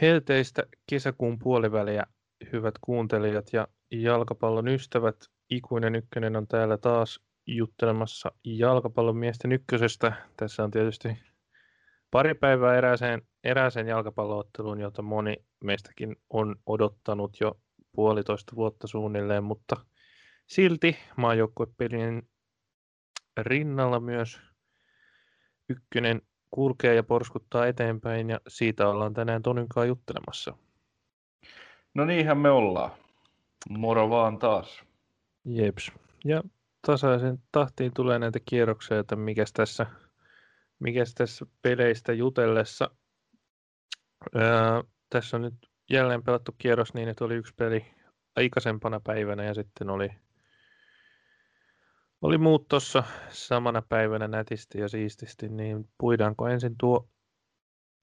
Helteistä kesäkuun puoliväliä, hyvät kuuntelijat ja jalkapallon ystävät. Ikuinen ykkönen on täällä taas juttelemassa jalkapallon miesten ykkösestä. Tässä on tietysti pari päivää erääseen, erääseen jalkapallootteluun, jota moni meistäkin on odottanut jo puolitoista vuotta suunnilleen, mutta silti maajoukkuepelien rinnalla myös ykkönen kulkee ja porskuttaa eteenpäin ja siitä ollaan tänään Toninkaan juttelemassa. No niinhän me ollaan. Moro vaan taas. Jeps. Ja tasaisen tahtiin tulee näitä kierroksia, että mikäs tässä, mikäs tässä peleistä jutellessa. Ää, tässä on nyt jälleen pelattu kierros niin, että oli yksi peli aikaisempana päivänä ja sitten oli oli muut tuossa samana päivänä nätisti ja siististi, niin puidaanko ensin tuo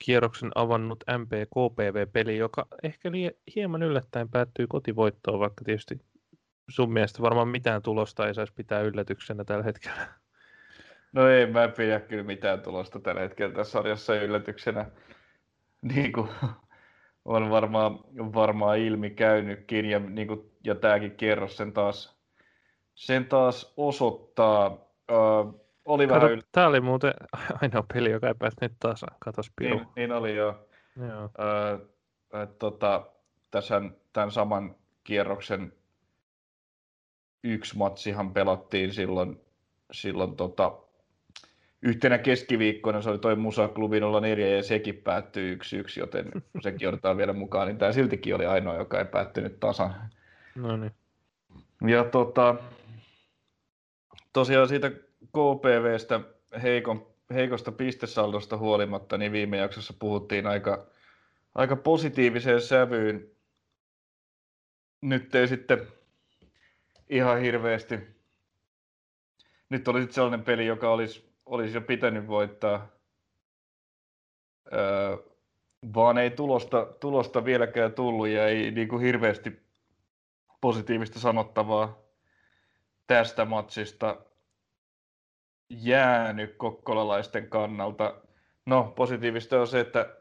kierroksen avannut MP-KPV-peli, joka ehkä hieman yllättäen päättyy kotivoittoon, vaikka tietysti sun mielestä varmaan mitään tulosta ei saisi pitää yllätyksenä tällä hetkellä. No ei, mä pidä kyllä mitään tulosta tällä hetkellä tässä sarjassa yllätyksenä. Niin kuin on varmaan, varmaan ilmi käynytkin ja, niin kuin, ja tämäkin kierros sen taas sen taas osoittaa. Uh, oli Kato, vähän yl... Tämä oli muuten ainoa peli, joka ei päässyt taas. Katos piru. Niin, niin oli jo. joo. Et, tota, tässä tämän saman kierroksen yksi matsihan pelattiin silloin, silloin tota, yhtenä keskiviikkona, se oli toi Musa Klubi 04 ja sekin päättyi yksi yksi, joten sekin otetaan vielä mukaan, niin tämä siltikin oli ainoa, joka ei päättynyt tasan. No niin. Ja tota, tosiaan siitä KPVstä heikon, heikosta pistesaldosta huolimatta, niin viime jaksossa puhuttiin aika, aika positiiviseen sävyyn. Nyt ei sitten ihan hirveästi. Nyt oli sitten sellainen peli, joka olisi, olisi jo pitänyt voittaa, öö, vaan ei tulosta, tulosta vieläkään tullut ja ei niin kuin hirveästi positiivista sanottavaa tästä matsista jäänyt kokkolalaisten kannalta. No, positiivista on se, että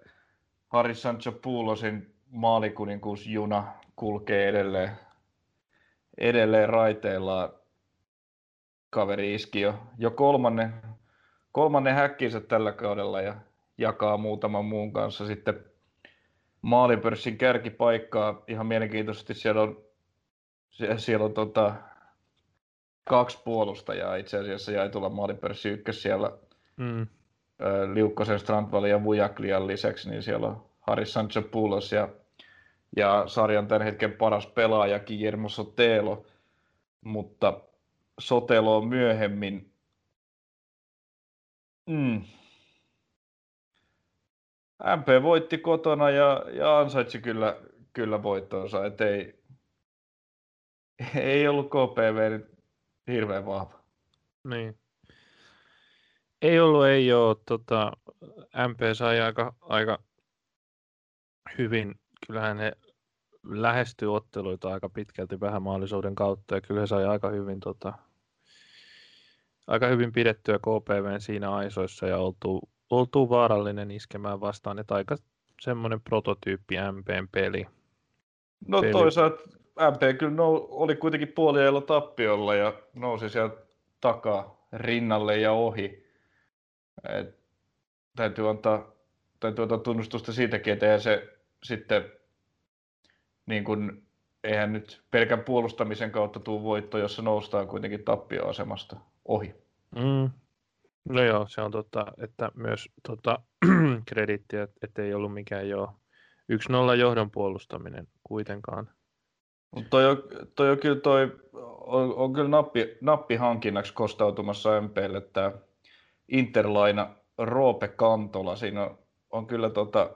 Harry Sancho Puulosin maalikuninkuusjuna kulkee edelleen, edelleen raiteillaan. Kaveri iski jo, jo kolmannen, kolmannen häkkinsä tällä kaudella ja jakaa muutaman muun kanssa sitten maalipörssin kärkipaikkaa. Ihan mielenkiintoisesti siellä on, siellä on tota, kaksi puolustajaa itse asiassa jäi tulla maalipörssi ykkös siellä mm. Liukkosen, Strandvalin ja Vujaklian lisäksi, niin siellä on Haris Sancho Poulos ja, ja sarjan tämän hetken paras pelaaja Guillermo Sotelo, mutta Sotelo on myöhemmin mm. MP voitti kotona ja, ja ansaitsi kyllä, kyllä voittonsa, et ei, ei ollut KPV nyt hirveän vahva. Niin. Ei ollut, ei ole. Tota, MP sai aika, aika hyvin. Kyllähän he lähestyy otteluita aika pitkälti vähän mahdollisuuden kautta ja kyllä he sai aika hyvin, tota, aika hyvin pidettyä KPVn siinä aisoissa ja oltu, oltu vaarallinen iskemään vastaan, että aika semmoinen prototyyppi MPn peli. No peli. toisaalta MP kyllä nou, oli kuitenkin puoliajalla tappiolla ja nousi sieltä takaa rinnalle ja ohi. Et, täytyy, antaa, täytyy antaa tunnustusta siitäkin, että se sitten niin kun, eihän nyt pelkän puolustamisen kautta tuu voitto, jossa noustaan kuitenkin tappioasemasta ohi. Mm. No joo, se on totta, että myös tota, kredittiä, että ei ollut mikään jo 1-0 johdon puolustaminen kuitenkaan. Mutta toi, on, toi on kyllä toi, on, on kyllä nappi, nappihankinnaksi kostautumassa MPlle tämä Interlaina Roope Kantola. Siinä on, on kyllä tota,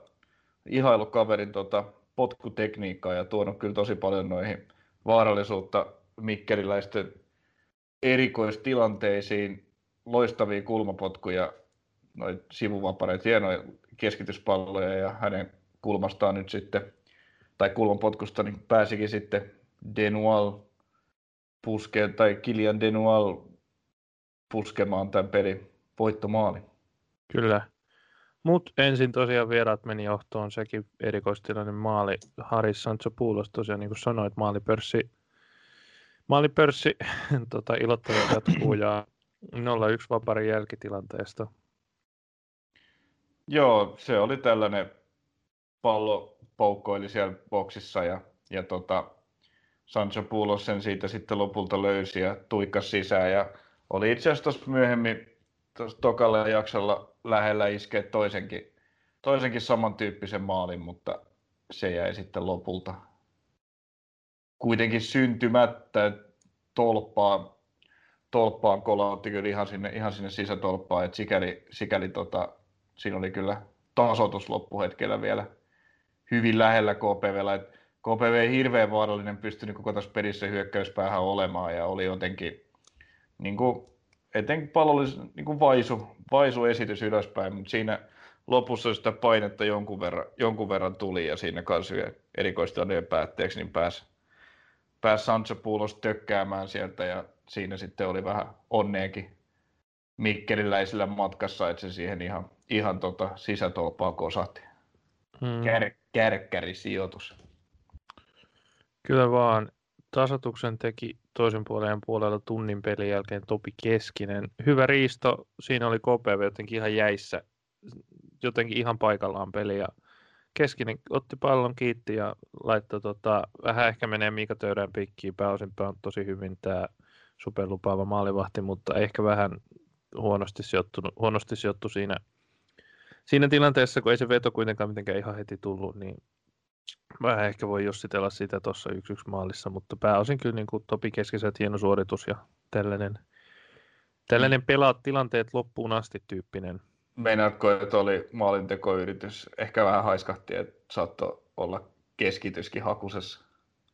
ihailukaverin tota, potkutekniikkaa ja tuonut kyllä tosi paljon noihin vaarallisuutta mikkeliläisten erikoistilanteisiin, loistavia kulmapotkuja, noin sivuvapareita, hienoja keskityspalloja ja hänen kulmastaan nyt sitten tai potkusta, niin pääsikin sitten Denual puskeen, tai Kilian Denual puskemaan tämän pelin voittomaali. Kyllä. Mutta ensin tosiaan vieraat meni johtoon, sekin erikoistilainen maali. Haris Sancho Puulos tosiaan, niin kuin sanoit, maalipörssi, maalipörssi tota, ilottelu jatkuu ja 0-1 vaparin jälkitilanteesta. Joo, se oli tällainen pallo poukkoili siellä boksissa ja, ja tota, Sancho Puulos sen siitä sitten lopulta löysi ja tuikkasi sisään. Ja oli itse asiassa myöhemmin tokalla jaksolla lähellä iskeä toisenkin, toisenkin samantyyppisen maalin, mutta se jäi sitten lopulta kuitenkin syntymättä tolppaan, tolppaan kolautti kyllä ihan sinne, ihan sinne sisätolppaan, että sikäli, sikäli tota, siinä oli kyllä tasoitus loppuhetkellä vielä hyvin lähellä KPVllä, että KPV ei hirveän vaarallinen pystynyt koko tässä pelissä hyökkäyspäähän olemaan ja oli jotenkin niin kuin, etenkin pallollisen niin kuin vaisu, vaisu esitys ylöspäin, mutta siinä lopussa sitä painetta jonkun verran, jonkun verran tuli ja siinä kanssa erikoistilanteen päätteeksi niin pääsi pääs Sancho Puulos tökkäämään sieltä ja siinä sitten oli vähän onneekin Mikkeliläisillä matkassa, että se siihen ihan, ihan tota sisätolpaa kosahti. Hmm. Kär, kärkkäri sijoitus. Kyllä vaan. Tasotuksen teki toisen puolen puolella tunnin pelin jälkeen Topi Keskinen. Hyvä riisto. Siinä oli KPV jotenkin ihan jäissä. Jotenkin ihan paikallaan peli. Ja Keskinen otti pallon kiitti ja laittoi tota, vähän ehkä menee Miika Töydän pikkiin. Pääosin on tosi hyvin tämä superlupaava maalivahti, mutta ehkä vähän huonosti sijoittu, huonosti sijoittu siinä, siinä tilanteessa, kun ei se veto kuitenkaan mitenkään ihan heti tullut, niin Vähän ehkä voi jossitella sitä tuossa yksi yksi maalissa, mutta pääosin kyllä niin kuin Topi keskiset hieno suoritus ja tällainen, tällainen pelaat tilanteet loppuun asti tyyppinen. Meinaatko, että oli maalintekoyritys? Ehkä vähän haiskahti, että saattoi olla keskityskin hakusessa.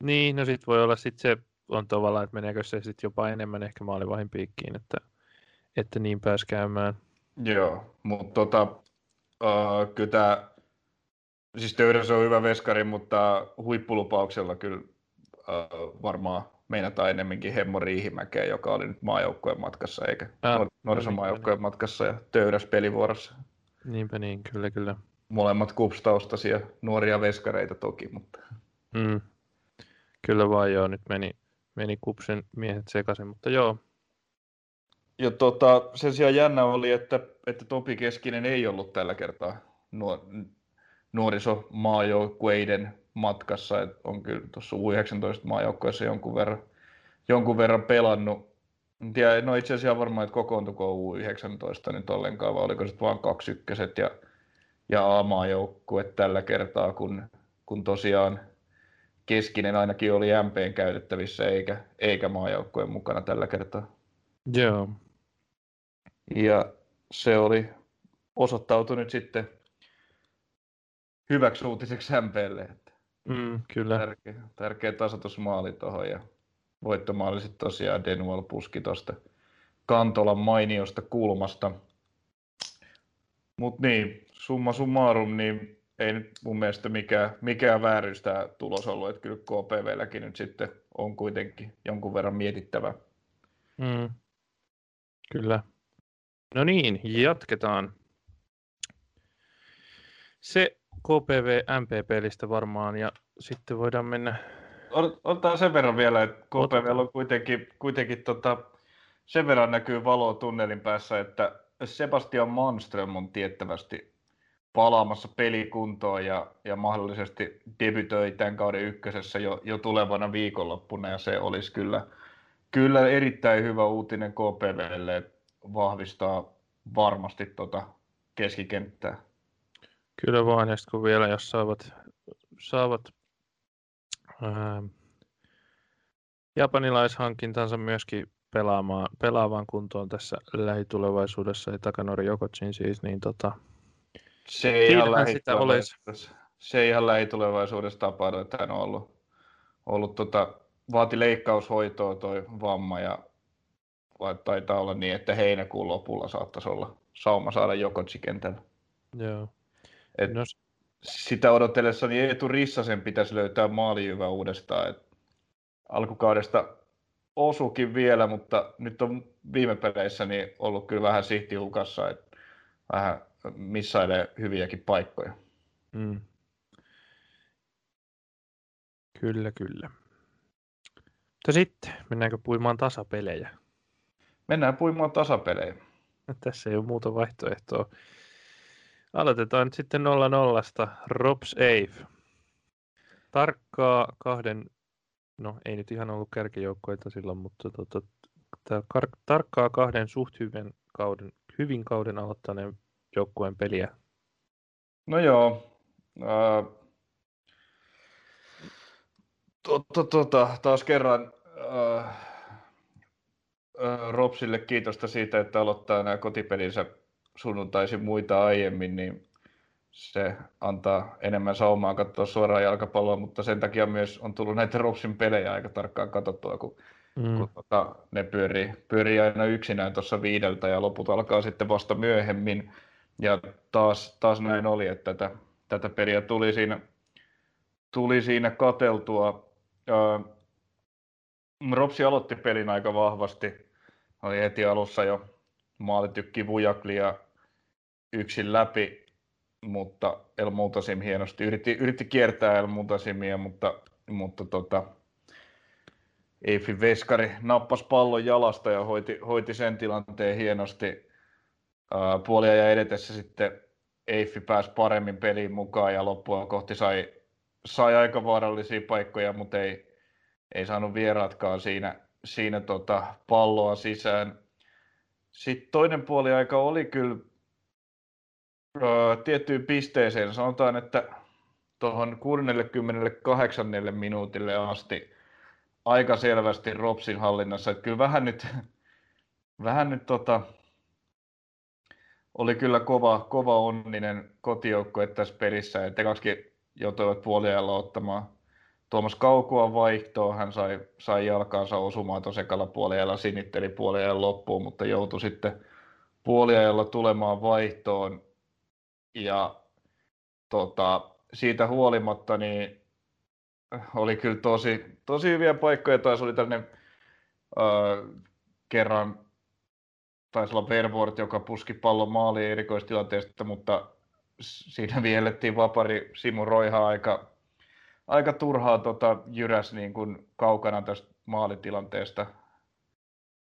Niin, no sitten voi olla sitten se on tavallaan, että meneekö se sitten jopa enemmän ehkä maalivahin piikkiin, että, että niin pääsi käymään. Joo, mutta tota, uh, kyllä tämä Siis Töydös on hyvä veskari, mutta huippulupauksella kyllä äh, varmaan meinataan enemmänkin Hemmo Riihimäkeä, joka oli nyt maajoukkueen matkassa, eikä äh, Norson maajoukkueen matkassa ja Töydös pelivuorossa. Niinpä niin, kyllä kyllä. Molemmat kupstaustaisia nuoria veskareita toki, mutta... Mm. Kyllä vaan joo, nyt meni, meni kupsen miehet sekaisin, mutta joo. Ja tota, sen sijaan jännä oli, että, että Topi Keskinen ei ollut tällä kertaa nuo, nuorisomaajoukkueiden matkassa, että on kyllä tuossa U19 maajoukkueessa jonkun verran, jonkun verran pelannut. Tiedä, no itse asiassa varmaan, että kokoontuko U19 nyt ollenkaan, vai oliko se vaan kaksi ykköset ja, ja A-maajoukkue tällä kertaa, kun, kun tosiaan keskinen ainakin oli MPn käytettävissä, eikä, eikä maajoukkueen mukana tällä kertaa. Joo. Ja se oli osoittautunut sitten hyväksi uutiseksi MPlle. Että mm, kyllä. Tärkeä, tärkeä tasoitusmaali tuohon ja voittomaali sitten tosiaan Denual puski tuosta Kantolan mainiosta kulmasta. Mutta niin, summa summarum, niin ei nyt mun mielestä mikään, mikään vääryys tämä tulos ollut, että kyllä KPVlläkin nyt sitten on kuitenkin jonkun verran mietittävä. Mm. Kyllä. No niin, jatketaan. Se KPV MP-pelistä varmaan ja sitten voidaan mennä... Ottaa sen verran vielä, että KPV on kuitenkin, kuitenkin tota, sen verran näkyy valoa tunnelin päässä, että Sebastian Manström on tiettävästi palaamassa pelikuntoon ja, ja mahdollisesti debytöi tämän kauden ykkösessä jo, jo tulevana viikonloppuna ja se olisi kyllä, kyllä erittäin hyvä uutinen KPVlle, vahvistaa varmasti tota keskikenttää. Kyllä vaan, ja kun vielä jos saavat, saavat ää, japanilaishankintansa myöskin pelaamaan, pelaavaan kuntoon tässä lähitulevaisuudessa, ja Takanori Jokotsin siis, niin tota, se ei ihan sitä olisi. Se ei ihan lähitulevaisuudessa tapahdu, että hän on ollut, ollut tota, vaati leikkaushoitoa toi vamma, ja taitaa olla niin, että heinäkuun lopulla saattaisi olla sauma saada Jokotsi kentällä. Joo. Et no. Sitä odotellessa niin Eetu Rissasen pitäisi löytää maalijyvä uudestaan. Et alkukaudesta osukin vielä, mutta nyt on viime peleissä niin ollut kyllä vähän sihti hukassa. Et vähän missailee hyviäkin paikkoja. Mm. Kyllä, kyllä. Mutta sitten, mennäänkö puimaan tasapelejä? Mennään puimaan tasapelejä. Tässä ei ole muuta vaihtoehtoa. Aloitetaan nyt sitten 0 nollasta. Robs Ave. Tarkkaa kahden, no ei nyt ihan ollut kärkijoukkoita silloin, mutta tota, tarkkaa kahden suht hyvin kauden, hyvin kauden aloittaneen joukkueen peliä. No joo. Uh, tota, tota, taas kerran uh, uh, Ropsille kiitosta siitä, että aloittaa nämä kotipelinsä sunnuntaisin muita aiemmin, niin se antaa enemmän saumaa katsoa suoraan jalkapalloa, mutta sen takia myös on tullut näitä Ropsin pelejä aika tarkkaan katsottua, kun, mm. kun tota, ne pyörii, pyörii aina yksinään tuossa viideltä ja loput alkaa sitten vasta myöhemmin. Ja taas, taas näin oli, että tätä, tätä peliä tuli siinä, tuli siinä kateltua. Ropsi aloitti pelin aika vahvasti. Oli heti alussa jo maalitykki Vujakli ja yksin läpi, mutta El Mutasim hienosti yritti, yritti kiertää El Mutasimia, mutta, mutta tota, Eifi Veskari nappasi pallon jalasta ja hoiti, hoiti sen tilanteen hienosti. Puolia ja edetessä sitten Eifi pääsi paremmin peliin mukaan ja loppua kohti sai, sai aika vaarallisia paikkoja, mutta ei, ei saanut vieraatkaan siinä, siinä tota palloa sisään. Sitten toinen puoli aika oli kyllä uh, tiettyyn pisteeseen. Sanotaan, että tuohon 68 minuutille asti aika selvästi Ropsin hallinnassa. Että kyllä vähän nyt, vähän nyt tota, oli kyllä kova, kova onninen kotijoukkue tässä pelissä. Että kaksi joutuivat puoliajalla ottamaan Tuomas Kaukua vaihtoa, hän sai, sai jalkaansa osumaan tuossa ekalla puoliajalla, sinitteli puoliajan loppuun, mutta joutui sitten puoliajalla tulemaan vaihtoon. Ja tota, siitä huolimatta niin oli kyllä tosi, tosi hyviä paikkoja. Taisi oli tällainen äh, kerran, taisi olla Vervoort, joka puski pallon maaliin erikoistilanteesta, mutta siinä viellettiin vapari Simu Roiha aika aika turhaa tota, jyräs niin kuin kaukana tästä maalitilanteesta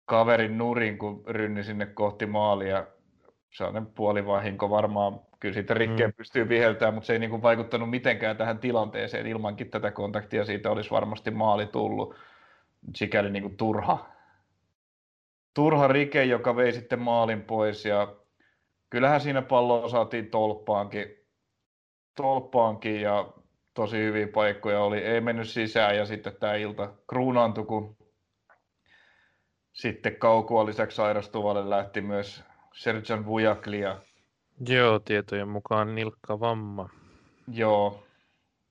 kaverin nurin, kun rynni sinne kohti maalia. Sellainen puolivahinko varmaan. Kyllä siitä rikkeen mm. pystyy viheltämään, mutta se ei niin kuin vaikuttanut mitenkään tähän tilanteeseen. Ilmankin tätä kontaktia siitä olisi varmasti maali tullut. Sikäli niin kuin turha, turha rike, joka vei sitten maalin pois. Ja kyllähän siinä palloa saatiin tolppaankin, tolppaankin ja tosi hyviä paikkoja oli. Ei mennyt sisään ja sitten tämä ilta kruunaantui, kun sitten Kaukua lisäksi sairastuvalle lähti myös Serjan Vujaklia. Joo, tietojen mukaan nilkkavamma. Joo.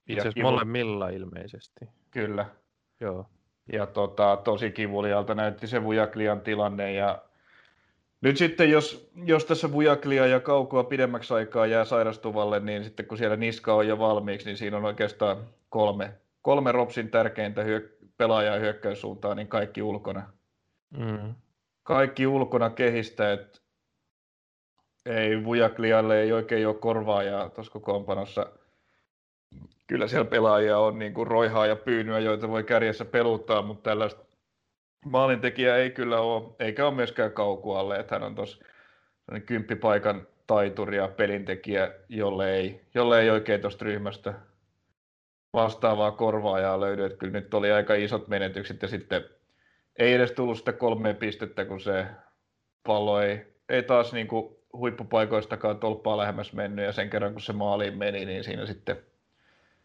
Itse asiassa kivu... molemmilla ilmeisesti. Kyllä. Joo. Ja tota, tosi kivulialta näytti se Vujaklian tilanne ja nyt sitten, jos, jos tässä Vujaklia ja Kaukoa pidemmäksi aikaa jää sairastuvalle, niin sitten kun siellä niska on jo valmiiksi, niin siinä on oikeastaan kolme, kolme Ropsin tärkeintä hyö, pelaajaa hyökkäyssuuntaan, niin kaikki ulkona. Mm. Kaikki ulkona kehistä, että ei Vujaklialle ei oikein ole korvaajaa tuossa kokoonpanossa. Kyllä siellä pelaajia on niin kuin roihaa ja pyynyä, joita voi kärjessä peluttaa, mutta tällaista maalintekijä ei kyllä ole, eikä ole myöskään kaukualle, että hän on tuossa kymppipaikan taituri ja pelintekijä, jolle ei, jolle ei oikein tuosta ryhmästä vastaavaa korvaajaa löydy. Että kyllä nyt oli aika isot menetykset ja sitten ei edes tullut sitä kolme pistettä, kun se pallo ei, ei taas niin kuin huippupaikoistakaan tolppaa lähemmäs mennyt ja sen kerran kun se maaliin meni, niin siinä sitten,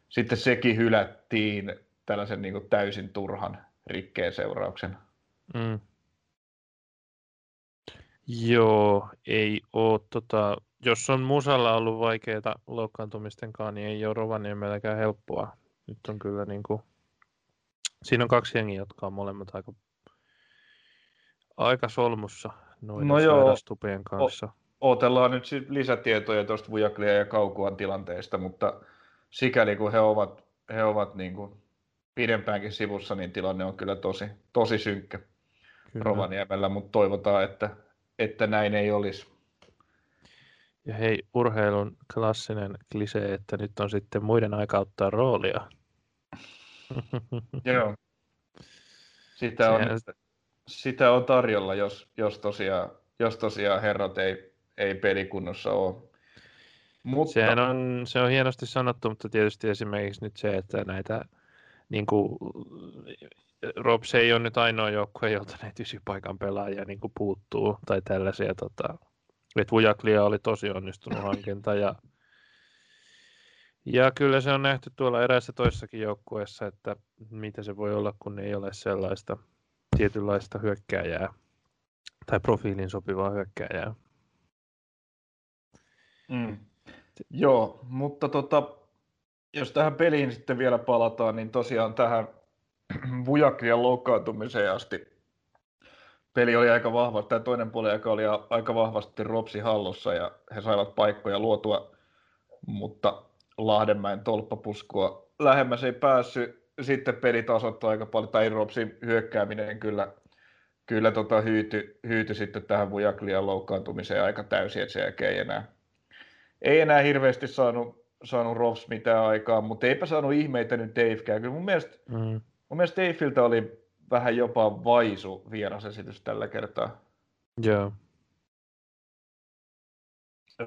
sitten sekin hylättiin tällaisen niin kuin täysin turhan rikkeen seurauksena. Mm. Joo, ei ole. Tota, jos on Musalla ollut vaikeita loukkaantumistenkaan, niin ei ole Rovaniemelläkään helppoa. Nyt on kyllä niin kuin, siinä on kaksi jengiä, jotka on molemmat aika, aika solmussa noiden no sairastupien kanssa. O- otellaan nyt lisätietoja tuosta Vujaklia ja Kaukuan tilanteesta, mutta sikäli kun he ovat, he ovat niin kuin pidempäänkin sivussa, niin tilanne on kyllä tosi, tosi synkkä kyllä. Rovaniemellä, mutta toivotaan, että, että näin ei olisi. Ja hei, urheilun klassinen klisee, että nyt on sitten muiden aika ottaa roolia. Joo. Sitä on, Sehän- sitä on tarjolla, jos, jos, tosiaan, jos tosiaan herrat ei, ei pelikunnossa ole. Mutta, Sehän on, se on hienosti sanottu, mutta tietysti esimerkiksi nyt se, että näitä niin kuin, Robs ei ole nyt ainoa joukkue, jolta näitä ysipaikan pelaajia niin kuin puuttuu tai tällaisia. Tota, että Vujaklia oli tosi onnistunut hankinta ja, ja kyllä se on nähty tuolla eräissä toissakin joukkueessa, että mitä se voi olla, kun ei ole sellaista tietynlaista hyökkääjää tai profiilin sopivaa hyökkääjää. mm, joo, mutta tota, jos tähän peliin sitten vielä palataan, niin tosiaan tähän Vujaklian loukkaantumiseen asti peli oli aika vahva, tämä toinen puoli aika oli aika vahvasti Ropsi hallussa ja he saivat paikkoja luotua, mutta Lahdenmäen tolppapuskua lähemmäs ei päässyt. Sitten peli tasoittui aika paljon, tai Ropsin hyökkääminen kyllä, kyllä tota hyytyi, hyytyi sitten tähän Vujaklian loukkaantumiseen aika täysin, että jälkeen ei enää, ei enää hirveästi saanut, saanut Rops mitään aikaa, mutta eipä saanut ihmeitä nyt Davekään. Kyllä mun mielestä Mm. Mun mielestä Daveiltä oli vähän jopa vaisu vierasesitys tällä kertaa. Joo.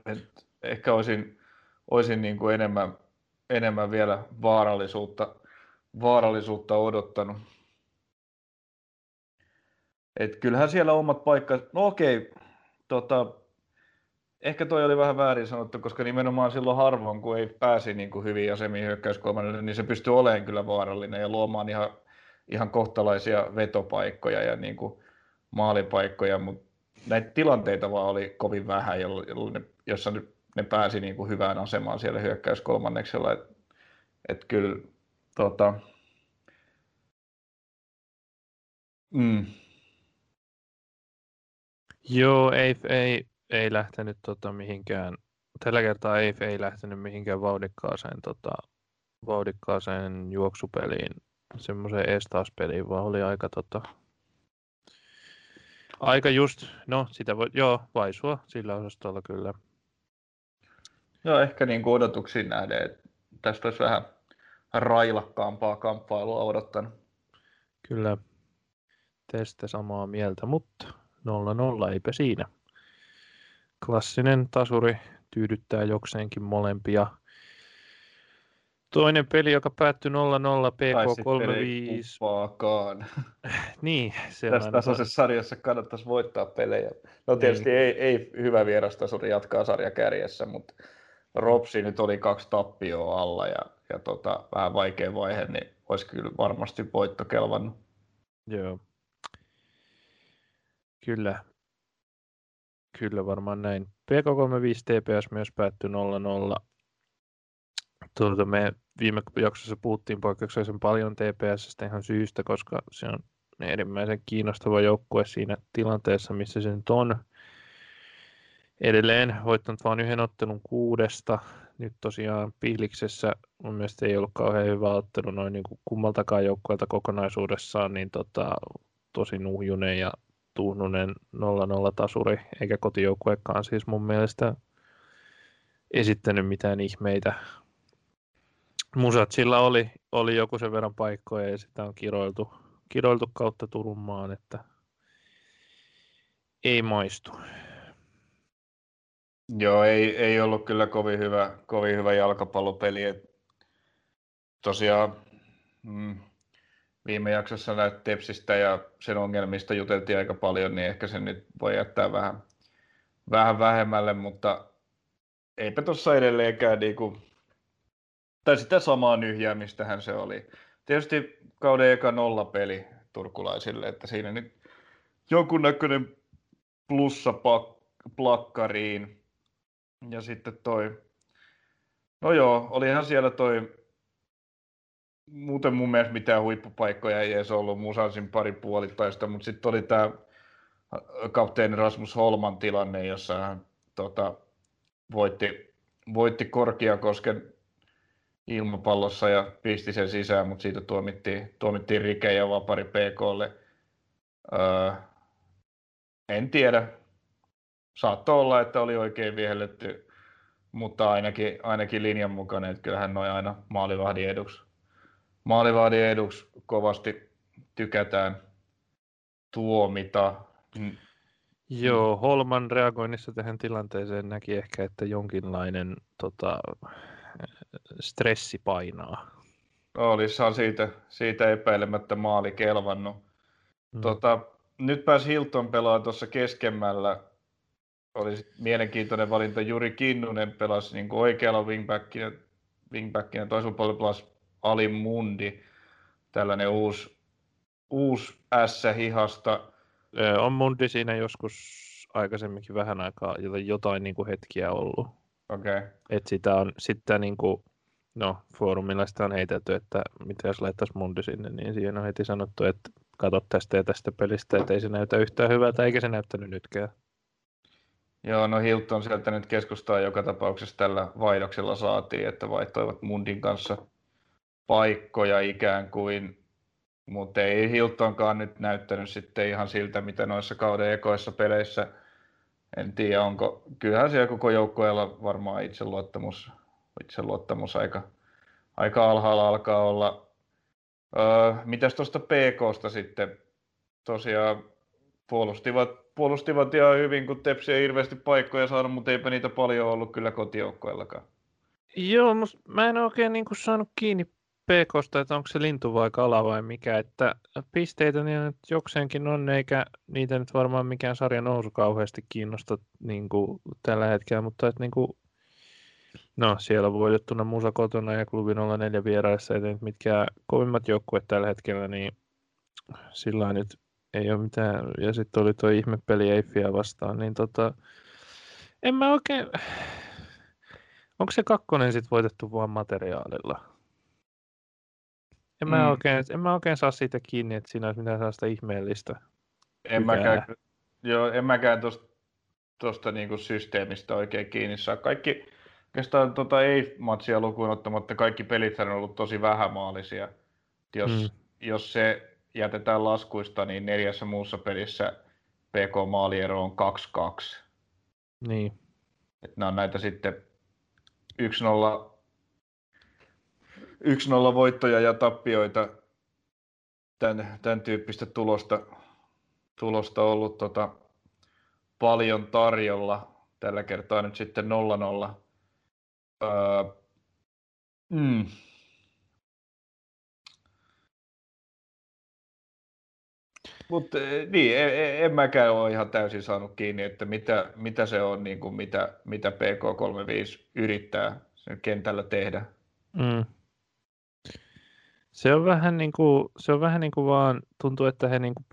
Et ehkä olisin, olisin niin kuin enemmän, enemmän vielä vaarallisuutta, vaarallisuutta odottanut. Et kyllähän siellä omat paikkat... No okei, tota, ehkä toi oli vähän väärin sanottu, koska nimenomaan silloin harvoin, kun ei pääsi niin kuin hyvin asemiin hyökkäyskolmannelle, niin se pystyy olemaan kyllä vaarallinen ja luomaan ihan, ihan kohtalaisia vetopaikkoja ja niin kuin maalipaikkoja, mutta näitä tilanteita vaan oli kovin vähän, jolloin, ne, jossa ne, ne pääsi niin kuin hyvään asemaan siellä hyökkäyskolmanneksella. Et, et kyllä tota, mm, Joo, ei, ei, ei lähtenyt tota mihinkään. Tällä kertaa ei, ei lähtenyt mihinkään vauhdikkaaseen, tota, vauhdikkaaseen juoksupeliin, semmoiseen estauspeliin, vaan oli aika, tota, aika just, no sitä voi, joo, vaisua sillä osastolla kyllä. Joo, ehkä niin kuin odotuksiin nähden, että tästä olisi vähän railakkaampaa kamppailua odottanut. Kyllä teistä samaa mieltä, mutta 0-0 eipä siinä. Klassinen tasuri tyydyttää jokseenkin molempia. Toinen peli, joka päättyi 0-0 Tai sitten ei PK35. kumpaakaan. Niin, se Tässä tasoisessa sarjassa kannattaisi voittaa pelejä. No tietysti Niin. ei, ei hyvä vierastasuri jatkaa sarja kärjessä, mutta Ropsi nyt oli kaksi tappioa alla ja, ja tota, vähän vaikea vaihe, niin olisi kyllä varmasti voitto kelvannut. Joo. Kyllä. Kyllä varmaan näin. PK35 TPS myös päättyi 0-0. Tuota, me viime jaksossa puhuttiin poikkeuksellisen paljon TPSstä ihan syystä, koska se on erimmäisen kiinnostava joukkue siinä tilanteessa, missä se nyt on. Edelleen voittanut vain yhden ottelun kuudesta. Nyt tosiaan Pihliksessä mun mielestä ei ollut kauhean hyvä ottelu noin niin kummaltakaan joukkueelta kokonaisuudessaan, niin tota, tosi nuhjunen ja tuhnunen 0-0 tasuri, eikä kotijoukkuekaan siis mun mielestä esittänyt mitään ihmeitä. Musat sillä oli, oli joku sen verran paikkoja ja sitä on kiroiltu, kiroiltu kautta Turunmaan, että ei maistu. Joo, ei, ei ollut kyllä kovin hyvä, kovin hyvä jalkapallopeli. Et tosiaan mm, viime jaksossa näitä Tepsistä ja sen ongelmista juteltiin aika paljon, niin ehkä se nyt voi jättää vähän, vähän vähemmälle, mutta eipä tuossa edelleenkään niinku, tai sitä samaa nyhjäämistähän se oli. Tietysti kauden eka nollapeli turkulaisille, että siinä nyt jonkunnäköinen plussa pak- plakkariin. Ja sitten toi, no joo, olihan siellä toi, muuten mun mielestä mitään huippupaikkoja ei edes ollut, Musansin pari puolittaista, mutta sitten oli tämä kapteeni Rasmus Holman tilanne, jossa hän tota, voitti, voitti Korkeakosken ilmapallossa ja pisti sen sisään, mutta siitä tuomittiin, tuomittiin Rike ja Vapari PKlle. Öö, en tiedä. Saattoi olla, että oli oikein vihelletty, mutta ainakin, ainakin linjan mukainen, että kyllähän noin aina maalivahdin eduksi, maalivahdin eduksi kovasti tykätään tuomita. Joo, Holman reagoinnissa tähän tilanteeseen näki ehkä, että jonkinlainen tota, stressi painaa. Olisihan siitä, siitä epäilemättä maali kelvannut. Mm. Tota, nyt pääsi Hilton pelaamaan tuossa keskemmällä. Oli mielenkiintoinen valinta. Juri Kinnunen pelasi niin kuin oikealla wingbackinä, wingbackinä toisella puolella pelasi Ali Mundi. Tällainen uusi, uusi S-hihasta. On Mundi siinä joskus aikaisemminkin vähän aikaa jotain niin kuin hetkiä ollut. Okay. Et sitä on sitten niin kuin, no foorumilla sitä on heitetty, että mitä jos laittaisi Mundi sinne, niin siihen on heti sanottu, että katso tästä ja tästä pelistä, että ei se näytä yhtään hyvältä, eikä se näyttänyt nytkään. Joo, no Hilton sieltä nyt keskustaa joka tapauksessa tällä vaihdoksella saatiin, että vaihtoivat Mundin kanssa paikkoja ikään kuin, mutta ei Hiltonkaan nyt näyttänyt sitten ihan siltä, mitä noissa kauden ekoissa peleissä, en tiedä onko, kyllähän siellä koko joukkueella varmaan itseluottamus, itseluottamus aika, aika alhaalla alkaa olla, Öö, mitäs tuosta PKsta sitten? Tosiaan puolustivat, puolustivat ihan hyvin, kun Tepsi ei hirveästi paikkoja saanut, mutta eipä niitä paljon ollut kyllä kotijoukkoillakaan. Joo, mä en oikein niin saanut kiinni PKsta, että onko se lintu vai kala vai mikä, että pisteitä niin nyt jokseenkin on, eikä niitä nyt varmaan mikään sarja nousu kauheasti kiinnosta niin kuin tällä hetkellä, mutta että niin kuin No, siellä on voitettuna Musa kotona ja klubi 04 vieraissa, ei nyt mitkään kovimmat joukkueet tällä hetkellä, niin sillä nyt ei ole mitään. Ja sitten oli tuo ihmepeli Eiffiä vastaan, niin tota, en mä oikein... Onko se kakkonen sitten voitettu vaan materiaalilla? En, mm. mä oikein, en mä oikein saa siitä kiinni, että siinä olisi mitään sellaista ihmeellistä. En mäkään, joo, en mäkään tuosta niinku systeemistä oikein kiinni saa. Kaikki, Oikeastaan tota ei-matsia lukuun ottamatta kaikki pelit on ollut tosi vähämaalisia. Jos, mm. jos se jätetään laskuista, niin neljässä muussa pelissä PK-maaliero on 2-2. Niin. Et nämä on näitä sitten 1-0, 1-0 voittoja ja tappioita, tämän, tämän tyyppistä tulosta, tulosta ollut tota, paljon tarjolla. Tällä kertaa nyt sitten 0-0 Öö, mm. Mutta eh, niin, en, e, en mäkään ole ihan täysin saanut kiinni, että mitä, mitä se on, niin kuin mitä, mitä PK35 yrittää sen kentällä tehdä. Mm. Se on vähän niin kuin, se on vähän niin kuin vaan, tuntuu, että he niin kuin,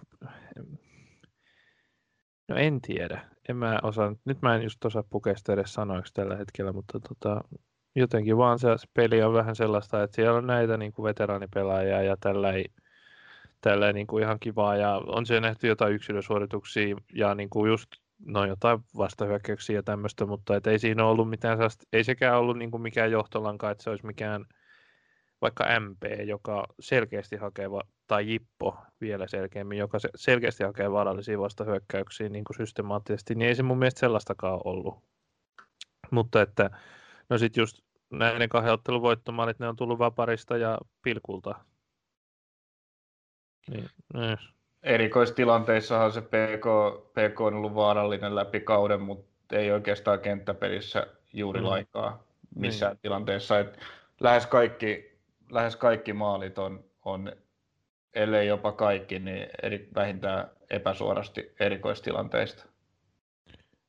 no en tiedä. En mä osaa, nyt mä en just osaa pukea sitä edes sanoiksi tällä hetkellä, mutta tota, jotenkin vaan se, peli on vähän sellaista, että siellä on näitä niin kuin veteraanipelaajia ja tällä ei, tällä ei niin kuin ihan kivaa ja on siellä nähty jotain yksilösuorituksia ja niin kuin just no jotain vastahyökkäyksiä ja tämmöistä, mutta et ei siinä ollut mitään ei sekään ollut niin kuin mikään johtolanka, että se olisi mikään vaikka MP, joka selkeästi hakee, tai Jippo vielä selkeämmin, joka selkeästi hakee vaarallisia vastahyökkäyksiä niin kuin systemaattisesti, niin ei se mun mielestä sellaistakaan ollut. Mutta että, no sitten just näiden kahden ottelun voittomaalit, ne on tullut Vaparista ja Pilkulta. Niin, niin. Erikoistilanteissahan se PK, PK on ollut vaarallinen läpi kauden, mutta ei oikeastaan kenttäpelissä juuri mm. lainkaan missään niin. tilanteessa. Et lähes kaikki lähes kaikki maalit on, on ellei jopa kaikki, niin eri, vähintään epäsuorasti erikoistilanteista.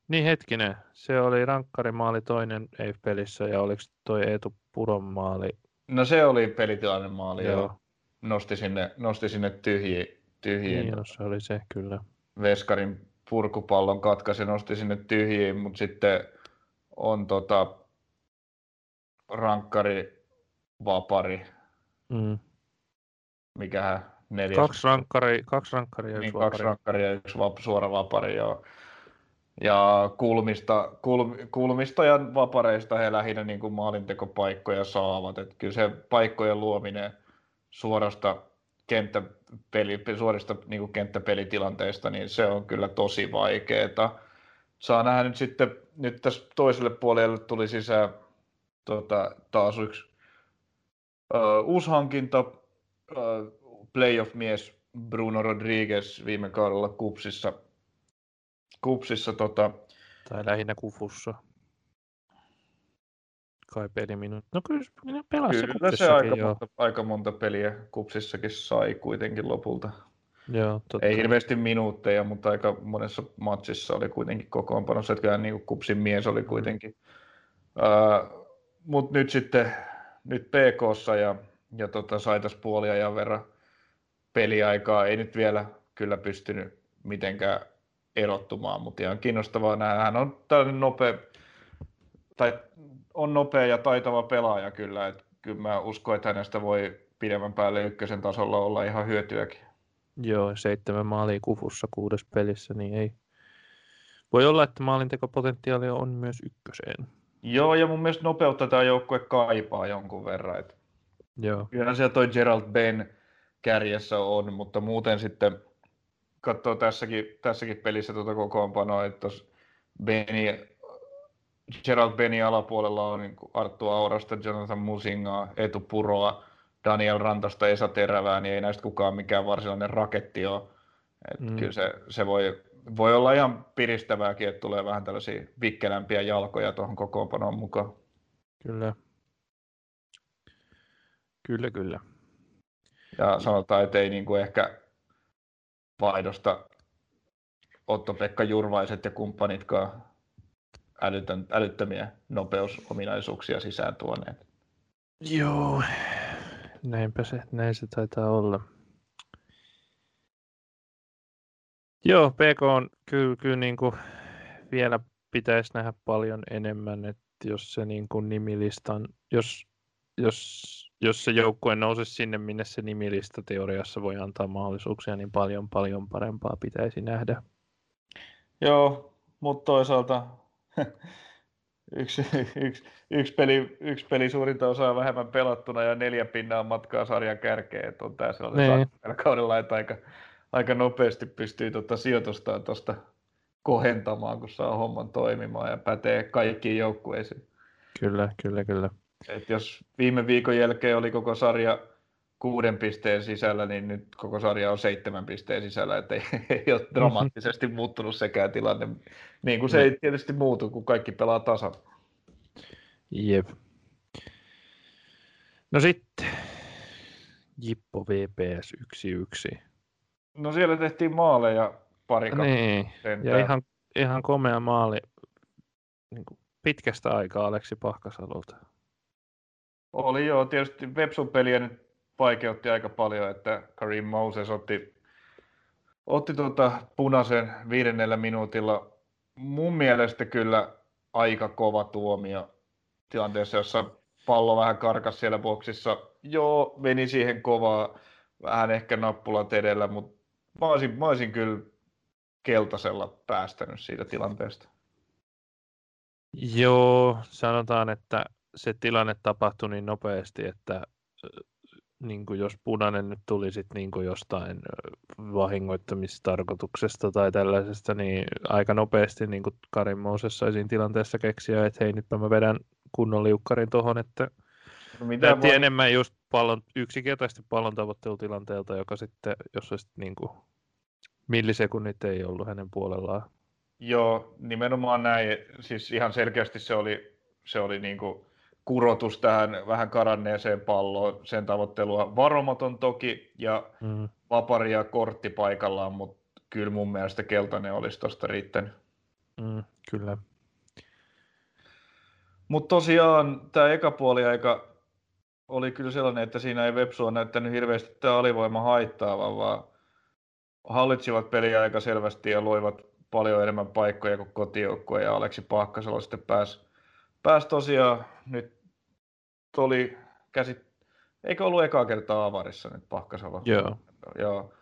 Niin hetkinen, se oli rankkarimaali toinen EIF-pelissä ja oliko toi Eetu Puron maali? No se oli pelitilanne maali, joo. joo. Nosti sinne, nosti sinne tyhjiin. tyhjiin. Niin, no, se oli se kyllä. Veskarin purkupallon katkaisi nosti sinne tyhjiin, mutta sitten on tota, rankkari vapari. Mm. Mikähän neljäs. Kaksi rankkaria, kaksi rankkaria ja niin, yksi kaksi rankkaria ja yksi vap, suora vapari, joo. Ja kulmista, kulm, kulmista ja vapareista he lähinnä niin kuin maalintekopaikkoja saavat. Et kyllä se paikkojen luominen suorasta kenttäpeli, suorista niin kuin kenttäpelitilanteista, niin se on kyllä tosi vaikeaa. saa nähdä nyt sitten, nyt tässä toiselle puolelle tuli sisään tota, taas yksi uh, uusi hankinta, uh, playoff-mies Bruno Rodriguez viime kaudella Kupsissa. Kupsissa tota, tai lähinnä kufussa. Kai peliminut. No kyllä minä pelasin Kyllä se aika monta, aika monta peliä kupsissakin sai kuitenkin lopulta. Joo, totta. Ei hirveästi minuutteja, mutta aika monessa matsissa oli kuitenkin kokoonpanossa, että niin kupsin mies oli kuitenkin. Uh, mutta nyt sitten nyt PKssa ja, ja tota, sai tässä puolia ja verran peliaikaa. Ei nyt vielä kyllä pystynyt mitenkään erottumaan, mutta ihan kiinnostavaa nähdä. Hän on tällainen nopea, tai on nopea ja taitava pelaaja kyllä, että kyllä mä uskon, että hänestä voi pidemmän päälle ykkösen tasolla olla ihan hyötyäkin. Joo, seitsemän maalia kufussa kuudes pelissä, niin ei. Voi olla, että maalintekopotentiaalia on myös ykköseen. Joo, ja mun mielestä nopeutta tämä joukkue kaipaa jonkun verran. Että Joo. Kyllä siellä toi Gerald Ben kärjessä on, mutta muuten sitten katsoo tässäkin, tässäkin pelissä tuota kokoonpanoa, että tuossa Beni, Gerald Beni alapuolella on niin Arttu Aurasta, Jonathan Musingaa, Etu Puroa, Daniel Rantasta, Esa Terävää, niin ei näistä kukaan mikään varsinainen raketti ole. Et mm. Kyllä se, se voi, voi olla ihan piristävääkin, että tulee vähän tällaisia vikkelämpiä jalkoja tuohon kokoonpanoon mukaan. Kyllä. Kyllä, kyllä. Ja sanotaan, että ei niin kuin ehkä vaihdosta Otto-Pekka Jurvaiset ja kumppanitkaan älytön, älyttömiä nopeusominaisuuksia sisään tuoneet. Joo, näinpä se, näin se taitaa olla. Joo, PK on kyllä, kyllä niin kuin vielä pitäisi nähdä paljon enemmän, että jos se niin kuin nimilistan, jos, jos, jos se joukkue nousisi sinne, minne se nimilista teoriassa voi antaa mahdollisuuksia, niin paljon paljon parempaa pitäisi nähdä. Joo, mutta toisaalta yksi, yksi, yksi, peli, yksi peli suurinta osaa vähemmän pelattuna ja neljä pinnaa matkaa sarjan kärkeen. Että on tämä sellainen niin. kaudella, että aika, aika nopeasti pystyy tuota sijoitustaan tuosta kohentamaan, kun saa homman toimimaan ja pätee kaikkiin joukkueisiin. Kyllä, kyllä, kyllä. Et jos viime viikon jälkeen oli koko sarja kuuden pisteen sisällä, niin nyt koko sarja on seitsemän pisteen sisällä, että ei, ei ole dramaattisesti muuttunut sekään tilanne. Niin kuin se ei tietysti muutu, kun kaikki pelaa tasan. Jep. No sitten, Jippo VPS 1-1. No siellä tehtiin maaleja pari Niin, ja ihan, ihan komea maali niin kuin pitkästä aikaa Aleksi Pahkasalolta. Oli joo, tietysti Vepsun peliä nyt vaikeutti aika paljon, että Karim Moses otti, otti tuota punaisen viidennellä minuutilla. Mun mielestä kyllä aika kova tuomio tilanteessa, jossa pallo vähän karkas siellä boksissa. Joo, meni siihen kovaa, vähän ehkä nappulat edellä, mutta mä olisin, mä olisin kyllä keltaisella päästänyt siitä tilanteesta. Joo, sanotaan, että se tilanne tapahtui niin nopeasti, että niin kuin jos punainen nyt tuli sit niin kuin jostain vahingoittamistarkoituksesta tai tällaisesta, niin aika nopeasti niin kuin Karin Mooses sai siinä tilanteessa keksiä, että hei nytpä mä vedän kunnon liukkarin tuohon, että mitä voi... enemmän just pallon, yksinkertaisesti pallon tavoittelutilanteelta, joka sitten, jos olisi niin kuin millisekunnit ei ollut hänen puolellaan. Joo, nimenomaan näin. Siis ihan selkeästi se oli, se oli niin kuin kurotus tähän vähän karanneeseen palloon, sen tavoittelua. Varomaton toki ja mm. vapari ja kortti paikallaan, mutta kyllä mun mielestä keltainen olisi tuosta riittänyt. Mm, kyllä. Mutta tosiaan tämä eka puoli aika oli kyllä sellainen, että siinä ei Vepsu näyttänyt hirveästi tämä alivoima haittaavan, vaan hallitsivat peliä aika selvästi ja loivat paljon enemmän paikkoja kuin kotijoukkue ja Aleksi Pahkasalo sitten pääsi pääs tosiaan nyt oli käsit... Eikö ollut ekaa kertaa avarissa nyt Pahkasalo? Joo. Joo.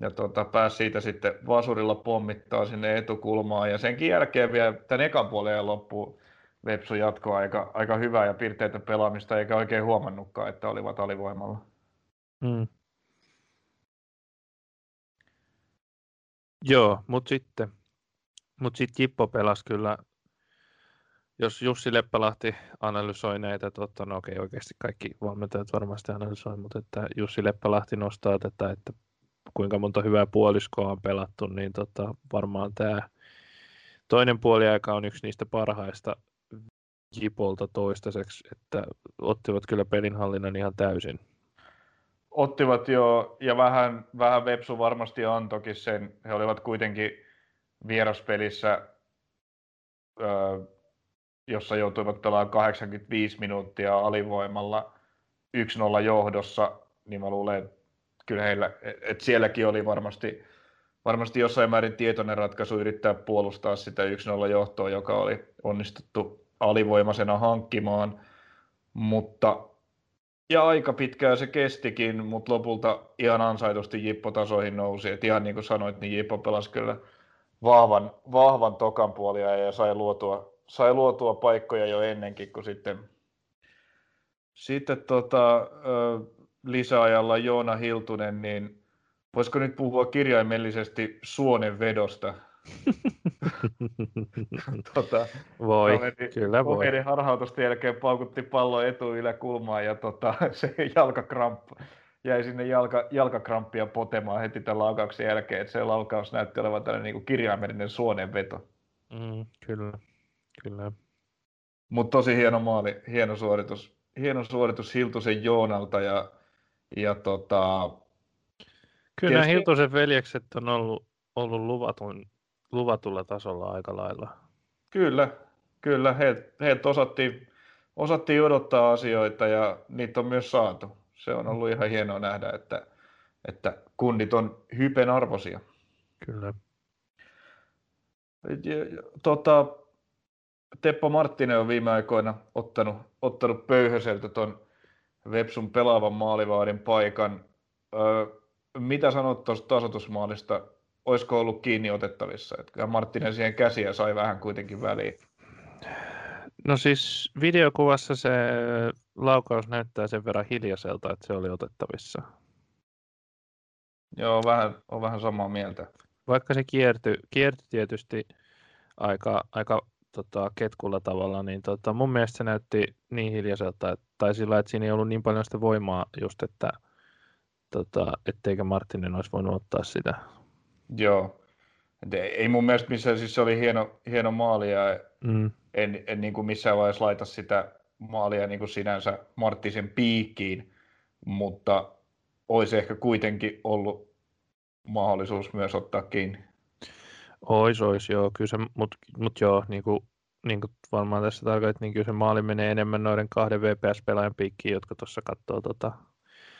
Ja tuota, pääsi siitä sitten vasurilla pommittaa sinne etukulmaan ja senkin jälkeen vielä tämän ekan puolen loppuun Vepsu jatkoi aika, aika hyvää ja pirteitä pelaamista, eikä oikein huomannutkaan, että olivat alivoimalla. Mm. Joo, mutta sitten Mutta sitten Jippo pelasi kyllä, jos Jussi Leppälahti analysoi näitä, totta, no okei, oikeasti kaikki valmentajat varmasti analysoi, mutta että Jussi Leppälahti nostaa tätä, että kuinka monta hyvää puoliskoa on pelattu, niin tota, varmaan tämä toinen puoliaika on yksi niistä parhaista Jipolta toistaiseksi, että ottivat kyllä pelinhallinnan ihan täysin. Ottivat jo, ja vähän, vähän Vepsu varmasti antokin sen. He olivat kuitenkin vieraspelissä, jossa joutuivat pelaamaan 85 minuuttia alivoimalla 1-0 johdossa, niin mä luulen, että kyllä heillä, että sielläkin oli varmasti, varmasti jossain määrin tietoinen ratkaisu yrittää puolustaa sitä 1-0 johtoa, joka oli onnistuttu alivoimasena hankkimaan, mutta ja aika pitkään se kestikin, mutta lopulta ihan ansaitusti Jippo tasoihin nousi. Et ihan niin kuin sanoit, niin Jippo pelasi kyllä vahvan, vahvan tokan puolia ja sai luotua, sai luotua paikkoja jo ennenkin, kun sitten, sitten tota, lisäajalla Joona Hiltunen, niin voisiko nyt puhua kirjaimellisesti suonen vedosta? tota, voi, toveri, kyllä voi. Toveri harhautusten jälkeen paukutti pallo etu yläkulmaan ja tota, se jalkakramppi jäi sinne jalka, jalkakramppia potemaan heti tämän laukauksen jälkeen, että se laukaus näytti olevan tällainen niin kirjaimellinen suonenveto. Mm, kyllä, kyllä. Mutta tosi hieno maali, hieno suoritus, hieno suoritus Hiltusen Joonalta ja, ja tota, Kyllä tietysti... Hiltusen veljekset on ollut, ollut luvatun, luvatulla tasolla aika lailla. Kyllä, kyllä. Heiltä heiltä osattiin, osattiin odottaa asioita ja niitä on myös saatu se on ollut ihan hienoa nähdä, että, että kundit on hypen arvoisia. Kyllä. Tota, Teppo Marttinen on viime aikoina ottanut, ottanut pöyhöseltä tuon Vepsun pelaavan maalivaadin paikan. Öö, mitä sanot tuosta tasotusmaalista? Olisiko ollut kiinni otettavissa? Että Marttinen siihen käsiä sai vähän kuitenkin väliin. No siis videokuvassa se laukaus näyttää sen verran hiljaiselta, että se oli otettavissa. Joo, vähän, on vähän samaa mieltä. Vaikka se kiertyi, kiertyi tietysti aika, aika tota, ketkulla tavalla, niin tota, mun mielestä se näytti niin hiljaiselta, että, tai sillä, että siinä ei ollut niin paljon sitä voimaa just, että tota, etteikö Martinin olisi voinut ottaa sitä. Joo. Ei mun mielestä missään, siis se oli hieno, hieno maali ja mm. en, en niin kuin missään vaiheessa laita sitä maalia niin kuin sinänsä Marttisen piikkiin, mutta olisi ehkä kuitenkin ollut mahdollisuus myös ottaa kiinni. Ois, ois, joo, kyllä se, mutta mut joo, niin kuin, niin kuin varmaan tässä tarkoittaa, niin kyllä se maali menee enemmän noiden kahden VPS-pelaajan piikkiin, jotka tuossa katsoo, tota,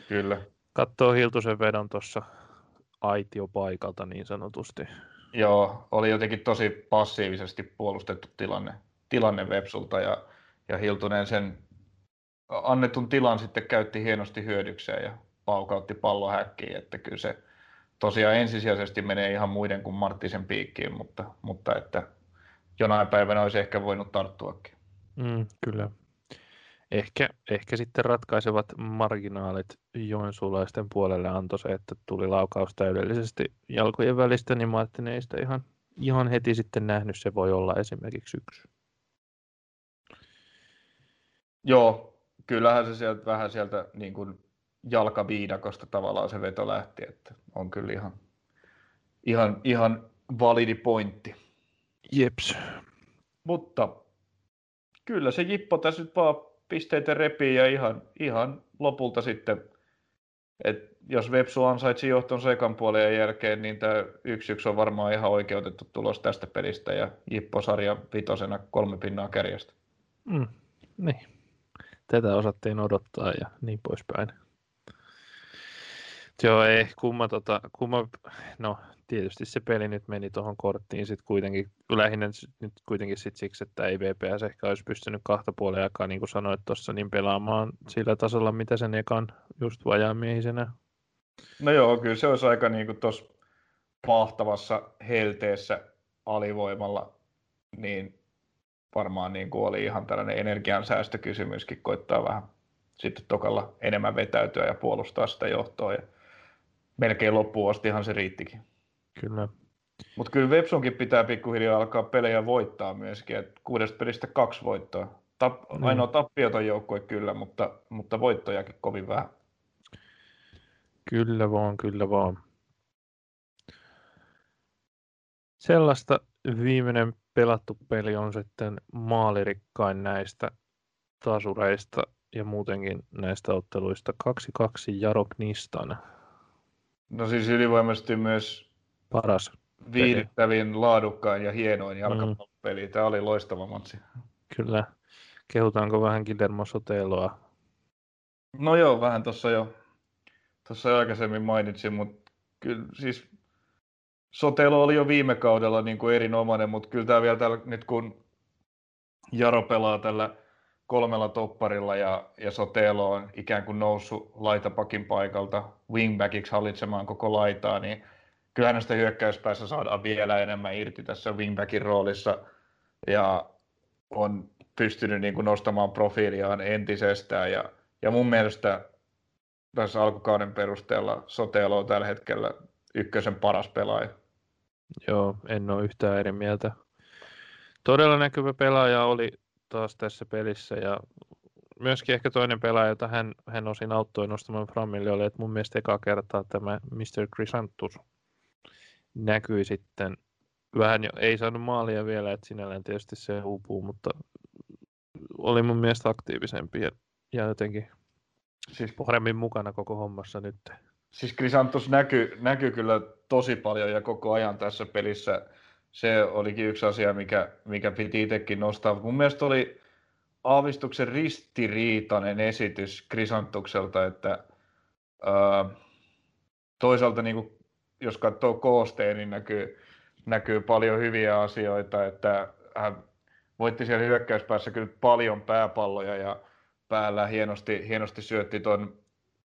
kyllä. katsoo Hiltusen vedon tuossa aitiopaikalta niin sanotusti. Joo, oli jotenkin tosi passiivisesti puolustettu tilanne, tilanne Vepsulta ja ja Hiltunen sen annetun tilan sitten käytti hienosti hyödykseen ja paukautti pallo häkkiin, että kyllä se tosiaan ensisijaisesti menee ihan muiden kuin Marttisen piikkiin, mutta, mutta että jonain päivänä olisi ehkä voinut tarttuakin. Mm, kyllä. Ehkä, ehkä sitten ratkaisevat marginaalit joensuulaisten puolelle antoi se, että tuli laukaus täydellisesti jalkojen välistä, niin Martin ei sitä ihan, ihan heti sitten nähnyt. Se voi olla esimerkiksi yksi. Joo, kyllähän se sieltä, vähän sieltä niin kuin jalkaviidakosta tavallaan se veto lähti, että on kyllä ihan, ihan, ihan validi pointti. Jeps. Mutta kyllä se Jippo tässä nyt vaan pisteitä repii ja ihan, ihan lopulta sitten, että jos Vepsu ansaitsi johton sekan puolen jälkeen, niin tämä 1-1 on varmaan ihan oikeutettu tulos tästä pelistä ja Jippo sarja vitosena kolme pinnaa kärjestä. Mm, niin tätä osattiin odottaa ja niin poispäin. Joo, ei, kumma, tota, kumma, no tietysti se peli nyt meni tuohon korttiin sitten kuitenkin, lähinnä nyt kuitenkin sit siksi, että ei VPS ehkä olisi pystynyt kahta puolen aikaa, niin kuin sanoit tuossa, niin pelaamaan sillä tasolla, mitä sen ekan just vajaamiehisenä. No joo, kyllä se olisi aika niin kuin tuossa pahtavassa helteessä alivoimalla, niin varmaan niin kuin oli ihan tällainen energiansäästökysymyskin, koittaa vähän sitten tokalla enemmän vetäytyä ja puolustaa sitä johtoa. Ja melkein loppuun astihan se riittikin. Kyllä. Mutta kyllä Vepsunkin pitää pikkuhiljaa alkaa pelejä voittaa myöskin, että kuudesta pelistä kaksi voittoa. Tap, mm. Ainoa tappioton joukkue kyllä, mutta, mutta voittojakin kovin vähän. Kyllä vaan, kyllä vaan. Sellaista viimeinen pelattu peli on sitten maalirikkain näistä tasureista ja muutenkin näistä otteluista 2-2 Jarok Nistan. No siis ylivoimaisesti myös paras viihdyttävin, laadukkain ja hienoin jalkapallopeli. Mm. Tämä oli loistava matsi. Kyllä. Kehutaanko vähän Guillermo Soteloa? No joo, vähän tuossa jo, tuossa jo aikaisemmin mainitsin, mutta kyllä siis Sotelo oli jo viime kaudella niin kuin erinomainen, mutta kyllä tämä vielä tällä, nyt kun Jaro pelaa tällä kolmella topparilla ja, ja Sotelo on ikään kuin noussut laitapakin paikalta wingbackiksi hallitsemaan koko laitaa, niin kyllä hänestä hyökkäyspäässä saadaan vielä enemmän irti tässä wingbackin roolissa ja on pystynyt niin kuin nostamaan profiiliaan entisestään ja, ja mun mielestä tässä alkukauden perusteella Sotelo on tällä hetkellä ykkösen paras pelaaja. Joo, en ole yhtään eri mieltä. Todella näkyvä pelaaja oli taas tässä pelissä ja myöskin ehkä toinen pelaaja, jota hän, hän osin auttoi nostamaan Framille, oli, että mun mielestä eka kertaa tämä Mr. Chrysanthus näkyi sitten vähän jo, ei saanut maalia vielä, että sinällään tietysti se uupuu, mutta oli mun mielestä aktiivisempi ja, ja jotenkin siis paremmin mukana koko hommassa nyt. Siis Krisantos näkyy, näkyy kyllä tosi paljon ja koko ajan tässä pelissä. Se olikin yksi asia, mikä, mikä piti itsekin nostaa. Mun mielestä oli aavistuksen ristiriitainen esitys Krisantukselta, että ää, toisaalta niin kuin, jos katsoo koosteen, niin näkyy, näkyy paljon hyviä asioita, että hän voitti siellä hyökkäyspäässä kyllä paljon pääpalloja ja päällä hienosti, hienosti syötti tuon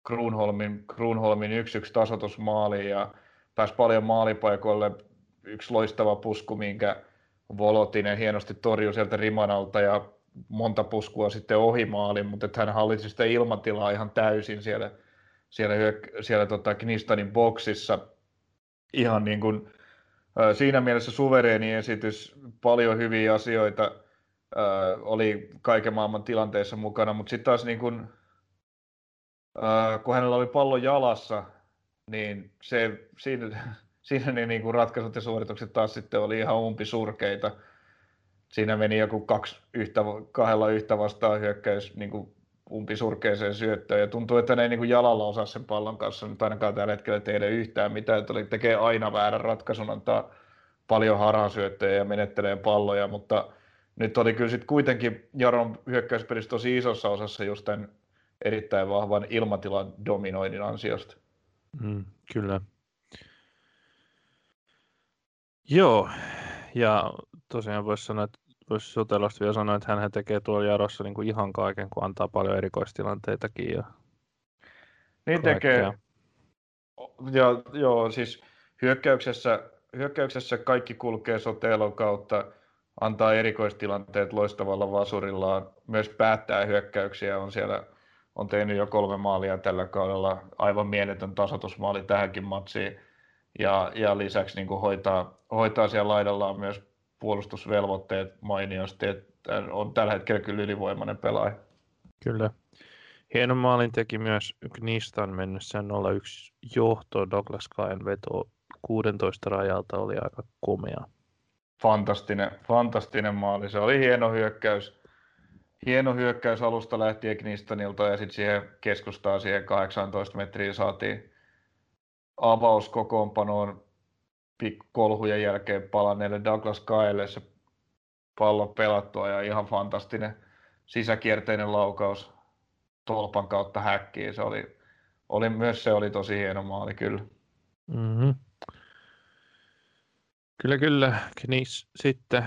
Kruunholmin, Kruunholmin yksi yksi tasotusmaaliin ja pääsi paljon maalipaikoille. Yksi loistava pusku, minkä Volotinen hienosti torjui sieltä rimanalta ja monta puskua sitten ohi maalin, mutta että hän hallitsi sitä ilmatilaa ihan täysin siellä, siellä, hyök- siellä tota Knistanin boksissa. Ihan niin kuin, siinä mielessä suvereeni esitys, paljon hyviä asioita, oli kaiken maailman tilanteessa mukana, mutta sitten taas niin kuin, kun hänellä oli pallo jalassa, niin se, siinä, siinä ne niin kuin ratkaisut ja suoritukset taas sitten oli ihan umpisurkeita. Siinä meni joku kaksi yhtä, kahdella yhtä vastaan hyökkäys niin kuin umpisurkeeseen syöttöön ja tuntuu, että ne ei niin jalalla osaa sen pallon kanssa nyt ainakaan tällä hetkellä tehdä yhtään mitään, että tekee aina väärän ratkaisun, antaa paljon harasyöttöjä ja menettelee palloja, mutta nyt oli kyllä sitten kuitenkin Jaron hyökkäyspelissä tosi isossa osassa just tämän erittäin vahvan ilmatilan dominoinnin ansiosta. Mm, kyllä. Joo, ja tosiaan voisi sanoa, että voisi Sotelasta vielä sanoa, että hän tekee tuolla Jarossa niin kuin ihan kaiken, kun antaa paljon erikoistilanteitakin. Ja niin kaikkea. tekee. Ja, joo, siis hyökkäyksessä, hyökkäyksessä kaikki kulkee Sotelon kautta, antaa erikoistilanteet loistavalla vasurillaan, myös päättää hyökkäyksiä, on siellä on tehnyt jo kolme maalia tällä kaudella, aivan mieletön tasoitusmaali tähänkin matsiin. Ja, ja lisäksi niin hoitaa, hoitaa siellä laidallaan myös puolustusvelvoitteet mainiosti, että on tällä hetkellä kyllä ylivoimainen pelaaja. Kyllä. Hieno maalin teki myös Knistan mennessään 0-1 johto Douglas Kain veto 16 rajalta oli aika komea. Fantastinen, fantastinen maali. Se oli hieno hyökkäys hieno hyökkäys alusta lähtien Knistonilta ja sitten siihen keskustaan siihen 18 metriä saatiin avaus kokoonpanoon kolhujen jälkeen palanneelle Douglas Kaelle se pallon pelattua ja ihan fantastinen sisäkierteinen laukaus tolpan kautta häkkiin. Se oli, oli, myös se oli tosi hieno maali kyllä. Mm-hmm. Kyllä, kyllä. Knis sitten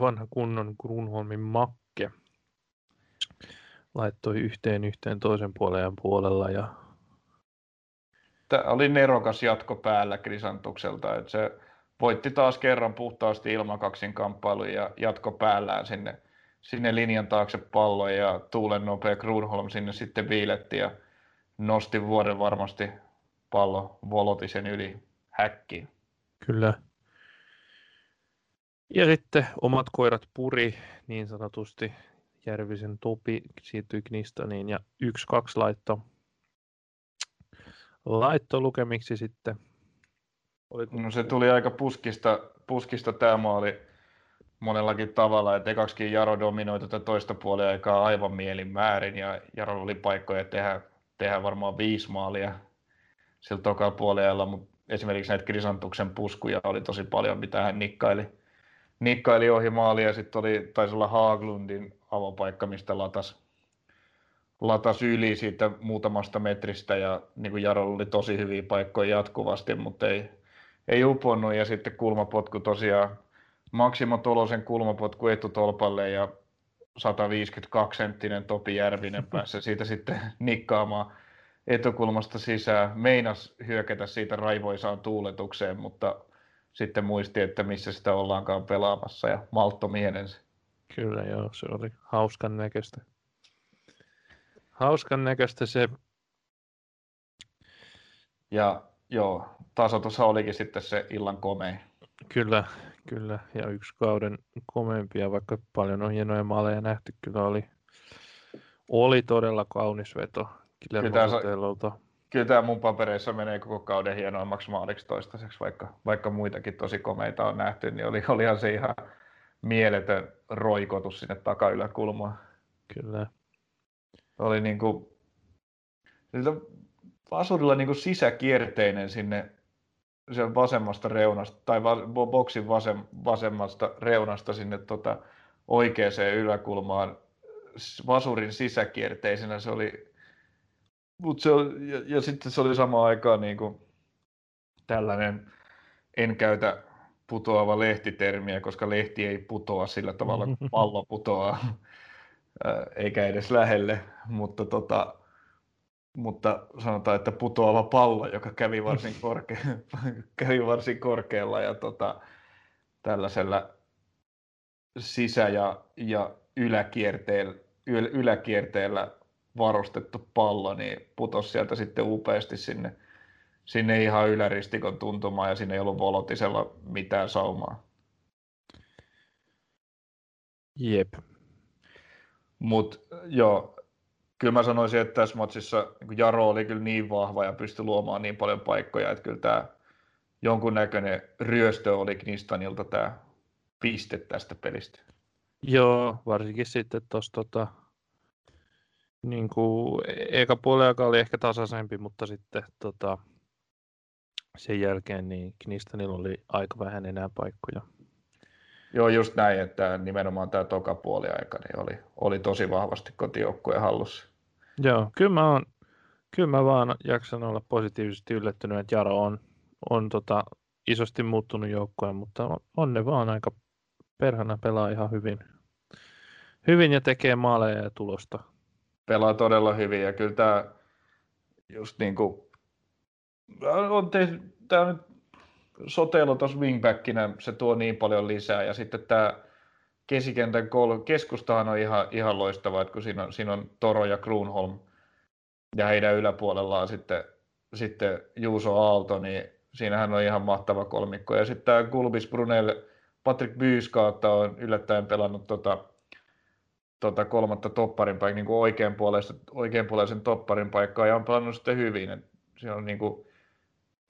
vanha kunnon Grunholmin makke laittoi yhteen yhteen toisen puolen puolella. Ja... Tämä oli nerokas jatko päällä Krisantukselta, että se voitti taas kerran puhtaasti ilman kaksin kamppailun ja jatko päällään sinne, sinne linjan taakse pallon ja tuulen nopea Grunholm sinne sitten viiletti ja nosti vuoden varmasti pallo Volotisen yli häkkiin. Kyllä. Ja sitten omat koirat puri niin sanotusti. Järvisen Topi siirtyi Knistoniin ja 1-2 laitto, laitto lukemiksi sitten. Oliko... No se tuli aika puskista, puskista tämä maali monellakin tavalla, että ekaksikin Jaro dominoi tätä toista puolia aikaa aivan mielin määrin ja Jaro oli paikkoja tehdä, tehdä varmaan viisi maalia sillä tokalla puolella, mutta esimerkiksi näitä Krisantuksen puskuja oli tosi paljon, mitä hän nikkaili, nikkaili ohi maalia ja sitten oli, taisi olla Haaglundin avopaikka, mistä latas, latas yli siitä muutamasta metristä ja niin kuin Jarolla oli tosi hyviä paikkoja jatkuvasti, mutta ei, ei uponnut ja sitten kulmapotku tosiaan Maksimo Tolosen kulmapotku etutolpalle ja 152 senttinen Topi Järvinen päässä siitä sitten nikkaamaan etukulmasta sisään. Meinas hyökätä siitä raivoisaan tuuletukseen, mutta sitten muisti, että missä sitä ollaankaan pelaamassa ja maltto mielensä. Kyllä joo, se oli hauskan näköistä. Hauskan näköistä se. Ja joo, tasotus olikin sitten se illan komein. Kyllä, kyllä. Ja yksi kauden komeimpia, vaikka paljon on hienoja maaleja nähty, kyllä oli, oli todella kaunis veto Kyllä Kyllä tämä mun papereissa menee koko kauden hienoimmaksi maaliksi toistaiseksi, vaikka, vaikka muitakin tosi komeita on nähty, niin oli, olihan se ihan mieletön roikotus sinne takayläkulmaan. Kyllä. Oli niin kuin, Vasurilla niin kuin sisäkierteinen sinne sen vasemmasta reunasta, tai va, boksin vasem, vasemmasta reunasta sinne tota, oikeaan yläkulmaan Vasurin sisäkierteisenä. Se oli Mut se on, ja, ja, sitten se oli samaan aikaan niin kuin tällainen, en käytä putoava lehtitermiä, koska lehti ei putoa sillä tavalla, kun pallo putoaa, eikä edes lähelle, mutta, tota, mutta sanotaan, että putoava pallo, joka kävi varsin, korke, kävi varsin korkealla ja tota, tällaisella sisä- ja, ja yläkierteellä, yläkierteellä varustettu pallo, niin putosi sieltä sitten upeasti sinne, sinne ihan yläristikon tuntumaan ja sinne ei ollut Volotisella mitään saumaa. Jep. Mutta joo, kyllä mä sanoisin, että tässä matsissa niin Jaro oli kyllä niin vahva ja pystyi luomaan niin paljon paikkoja, että kyllä tämä jonkunnäköinen ryöstö oli Knistanilta tämä piste tästä pelistä. Joo, varsinkin sitten tuossa tota, niin kuin, eka puoli oli ehkä tasaisempi, mutta sitten tota, sen jälkeen niin Knistanilla oli aika vähän enää paikkoja. Joo, just näin, että nimenomaan tämä toka puoli aika niin oli, oli tosi vahvasti kotijoukkueen hallussa. Joo, kyllä mä, on, kyllä mä vaan jaksan olla positiivisesti yllättynyt, että Jaro on, on tota, isosti muuttunut joukkoja, mutta on, on ne vaan aika perhana pelaa ihan hyvin. Hyvin ja tekee maaleja ja tulosta pelaa todella hyvin ja kyllä tämä just niin kuin, on tehty, tämä nyt Sotelo tuossa wingbackinä, se tuo niin paljon lisää ja sitten tämä kesikentän kol- keskustahan on ihan, ihan loistava, että kun siinä on, siinä on Toro ja Kruunholm ja heidän yläpuolellaan sitten, sitten Juuso Aalto, niin siinähän on ihan mahtava kolmikko. Ja sitten tämä Gulbis Brunel, Patrick Byyskautta on yllättäen pelannut tota tota, kolmatta topparin paikkaa, niin oikeanpuoleisen, oikeanpuoleisen topparin paikkaa ja on pelannut sitten hyvin. Et on niin kuin,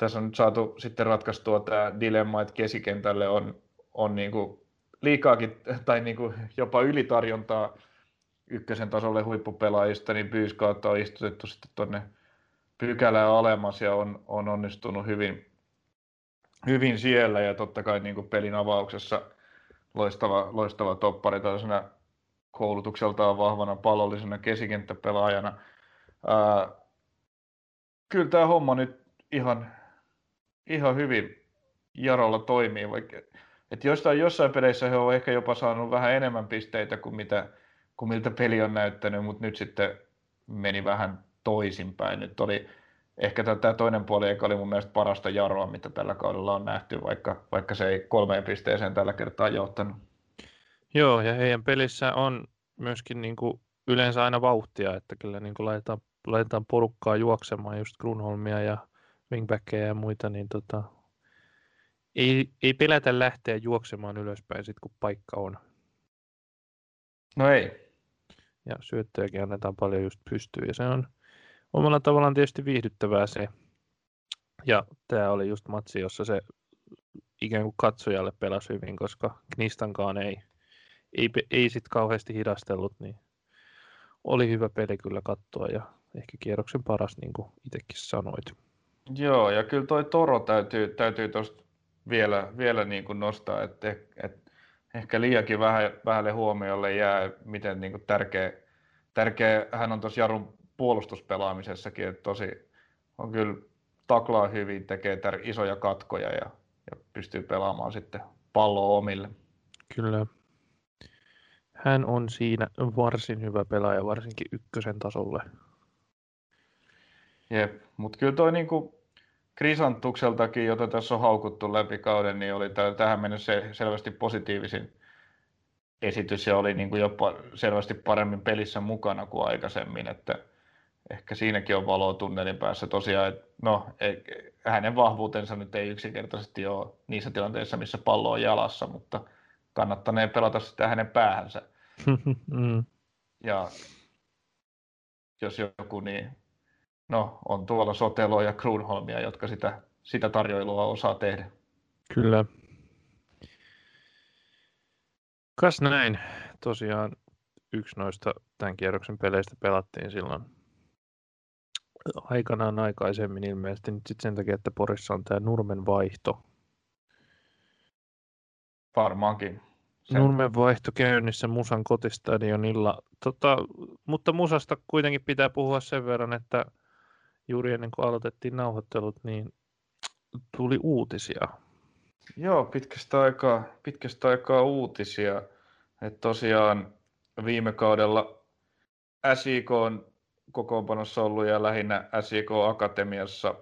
tässä on nyt saatu sitten ratkaistua tämä dilemma, että keskikentälle on, on niin kuin liikaakin tai niin kuin jopa ylitarjontaa ykkösen tasolle huippupelaajista, niin Byyskautta on istutettu sitten tuonne pykälään alemmas ja on, on onnistunut hyvin, hyvin siellä ja totta kai niin kuin pelin avauksessa loistava, loistava toppari tällaisena koulutukseltaan vahvana pallollisena keskikenttäpelaajana. Ää, kyllä tämä homma nyt ihan, ihan hyvin Jarolla toimii, vaikka että jostain, jossain peleissä he ovat ehkä jopa saanut vähän enemmän pisteitä kuin, mitä, kuin miltä peli on näyttänyt, mutta nyt sitten meni vähän toisinpäin. Nyt oli ehkä tämä toinen puoli, joka oli mun mielestä parasta Jaroa, mitä tällä kaudella on nähty, vaikka, vaikka se ei kolmeen pisteeseen tällä kertaa johtanut. Joo, ja heidän pelissä on myöskin niin kuin yleensä aina vauhtia, että kyllä niin kuin laitetaan, laitetaan porukkaa juoksemaan, just Grunholmia ja wingbackkejä ja muita, niin tota, ei, ei pelätä lähteä juoksemaan ylöspäin sit, kun paikka on. No ei. Ja syöttöjäkin annetaan paljon just pystyyn. Ja se on omalla tavallaan tietysti viihdyttävää se. Ja tämä oli just matsi, jossa se ikään kuin katsojalle pelasi hyvin, koska Knistankaan ei, ei, ei sit kauheasti hidastellut, niin oli hyvä peli kyllä katsoa ja ehkä kierroksen paras, niin kuin itsekin sanoit. Joo, ja kyllä toi Toro täytyy, täytyy tuosta vielä, vielä niin kuin nostaa, että et, ehkä liiakin vähän, vähälle huomiolle jää, miten niin kuin tärkeä, tärkeä hän on tuossa Jarun puolustuspelaamisessakin, että tosi on kyllä taklaa hyvin, tekee tär- isoja katkoja ja, ja pystyy pelaamaan sitten palloa omille. Kyllä. Hän on siinä varsin hyvä pelaaja, varsinkin ykkösen tasolle. Jep, mutta kyllä toi niinku Krisantukseltakin, jota tässä on haukuttu läpi kauden, niin oli tähän mennessä selvästi positiivisin esitys ja oli niin kuin jopa selvästi paremmin pelissä mukana kuin aikaisemmin, että ehkä siinäkin on valoa tunnelin päässä tosiaan, että no, ei, hänen vahvuutensa nyt ei yksinkertaisesti ole niissä tilanteissa, missä pallo on jalassa, mutta kannattanee pelata sitä hänen päähänsä. mm. Ja jos joku, niin no, on tuolla Soteloa ja Kruunholmia, jotka sitä, sitä tarjoilua osaa tehdä. Kyllä. Kas näin. Tosiaan yksi noista tämän kierroksen peleistä pelattiin silloin aikanaan aikaisemmin ilmeisesti nyt sit sen takia, että Porissa on tämä Nurmen vaihto. Varmaankin. Sen... Nurmen vaihto käynnissä Musan kotistadionilla. Tota, mutta Musasta kuitenkin pitää puhua sen verran, että juuri ennen kuin aloitettiin nauhoittelut, niin tuli uutisia. Joo, pitkästä aikaa, pitkästä aikaa uutisia. Et tosiaan viime kaudella SIK on kokoonpanossa ollut ja lähinnä SIK Akatemiassa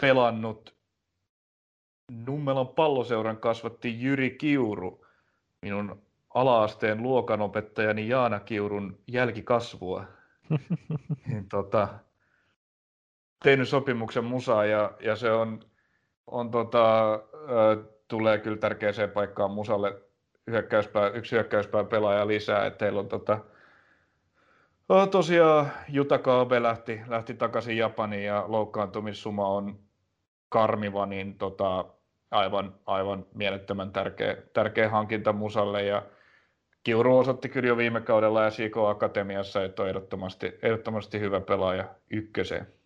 pelannut Nummelan palloseuran kasvatti Jyri Kiuru, minun alaasteen luokanopettajani Jaana Kiurun jälkikasvua. niin, tota, tehnyt sopimuksen musaa ja, ja se on, on tota, ö, tulee kyllä tärkeäseen paikkaan musalle hyökkäyspää, yksi hyökkäyspää pelaaja lisää, että teillä on tota, o, tosiaan Jutakaabe lähti, lähti takaisin Japaniin ja loukkaantumissuma on karmiva, niin tota, aivan, aivan mielettömän tärkeä, tärkeä hankinta musalle ja Kiuru osoitti kyllä jo viime kaudella ja Siko Akatemiassa, että on ehdottomasti, ehdottomasti hyvä pelaaja ykköseen.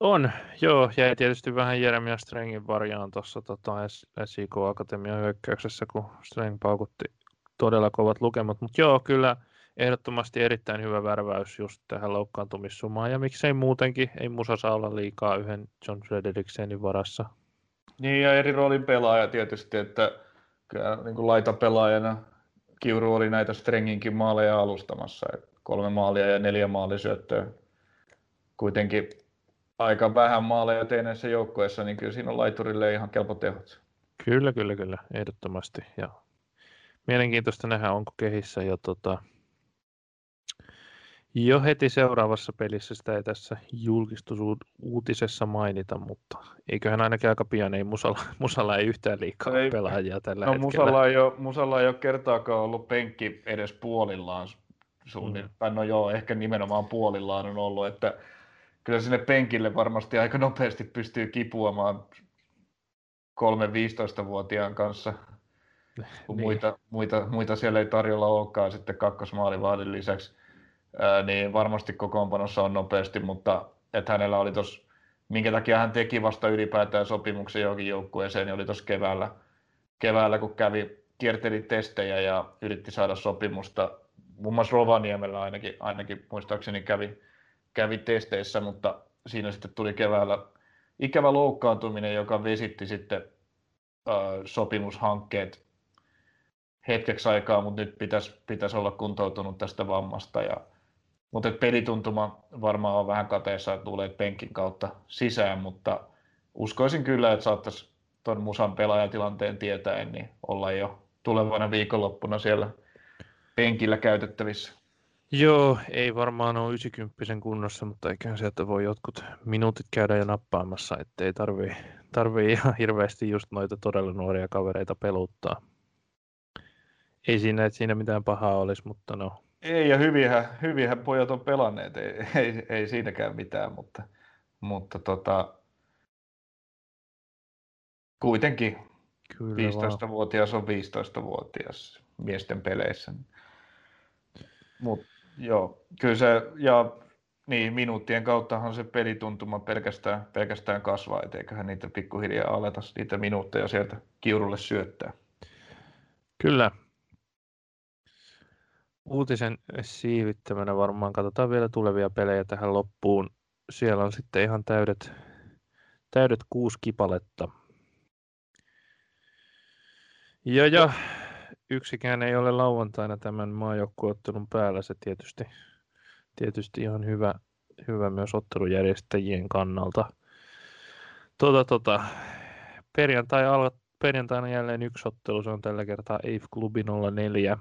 On, joo, ja tietysti vähän Jeremia Strengin varjaan tuossa tota, SIK Akatemian hyökkäyksessä, kun Streng paukutti todella kovat lukemat, mutta joo, kyllä ehdottomasti erittäin hyvä värväys just tähän loukkaantumissumaan, ja miksei muutenkin, ei musa saa olla liikaa yhden John Frederiksenin varassa. Niin, ja eri roolin pelaaja tietysti, että kyllä niin kuin laitapelaajana Kiuru oli näitä Strenginkin maaleja alustamassa, kolme maalia ja neljä maalisyöttöä. Kuitenkin aika vähän maaleja teineessä joukkueessa, niin kyllä siinä on laiturille ihan kelpo tehot. Kyllä, kyllä, kyllä, ehdottomasti. Ja mielenkiintoista nähdä, onko kehissä jo tota, jo heti seuraavassa pelissä sitä ei tässä julkistusuutisessa mainita, mutta eiköhän ainakin aika pian ei Musalla, Musalla ei yhtään liikaa ei, pelaajia tällä no, hetkellä. Musalla ei, ole, Musalla ei ole kertaakaan ollut penkki edes puolillaan suunnin, mm. no joo, ehkä nimenomaan puolillaan on ollut, että kyllä sinne penkille varmasti aika nopeasti pystyy kipuamaan 3-15-vuotiaan kanssa, kun niin. muita, muita, muita siellä ei tarjolla olekaan sitten kakkosmaalivahdin lisäksi, ää, niin varmasti kokoonpanossa on nopeasti, mutta että hänellä oli tuossa, minkä takia hän teki vasta ylipäätään sopimuksen johonkin joukkueeseen, niin oli tuossa keväällä, keväällä, kun kävi, kierteli testejä ja yritti saada sopimusta, muun muassa Rovaniemellä ainakin, ainakin muistaakseni kävi, kävi testeissä, mutta siinä sitten tuli keväällä ikävä loukkaantuminen, joka vesitti sitten äh, sopimushankkeet hetkeksi aikaa, mutta nyt pitäisi, pitäisi olla kuntoutunut tästä vammasta. Ja, mutta pelituntuma varmaan on vähän kateessa, että tulee penkin kautta sisään, mutta uskoisin kyllä, että saattaisi tuon musan pelaajatilanteen tietäen niin olla jo tulevana viikonloppuna siellä penkillä käytettävissä. Joo, ei varmaan ole 90 kunnossa, mutta eiköhän sieltä voi jotkut minuutit käydä jo nappaamassa, ettei tarvii, tarvii ihan hirveästi just noita todella nuoria kavereita peluttaa. Ei siinä, että siinä mitään pahaa olisi, mutta no. Ei, ja hyviä, hyviä pojat on pelanneet, ei, ei, ei siinäkään mitään, mutta, mutta tota, kuitenkin Kyllä 15-vuotias on 15-vuotias miesten peleissä. Mut, joo, kyllä se, ja niin, minuuttien kauttahan se pelituntuma pelkästään, pelkästään kasvaa, eiköhän niitä pikkuhiljaa aleta niitä minuutteja sieltä kiurulle syöttää. Kyllä. Uutisen siivittämänä varmaan katsotaan vielä tulevia pelejä tähän loppuun. Siellä on sitten ihan täydet, täydet kuusi kipaletta. Ja, ja yksikään ei ole lauantaina tämän maajoukkueottelun päällä. Se tietysti, tietysti ihan hyvä, hyvä myös ottelujärjestäjien kannalta. Tota, tota, perjantai al, perjantaina jälleen yksi ottelu, se on tällä kertaa EIF Klubi 04.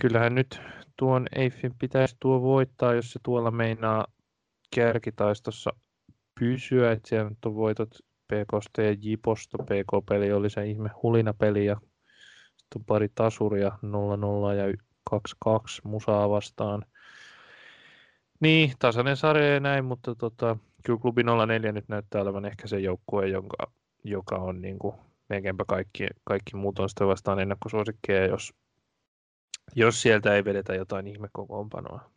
Kyllähän nyt tuon EIFin pitäisi tuo voittaa, jos se tuolla meinaa kärkitaistossa pysyä, että siellä nyt on voitot PKsta ja Jiposta. PK-peli oli se ihme hulinapeli ja sitten on pari tasuria 0-0 ja 2-2 musaa vastaan. Niin, tasainen sarja ja näin, mutta tota, kyllä klubi 04 nyt näyttää olevan ehkä se joukkue, jonka, joka on niin kuin, melkeinpä kaikki, kaikki muut on sitä vastaan ennakkosuosikkeja, jos, jos sieltä ei vedetä jotain ihmekokoonpanoa.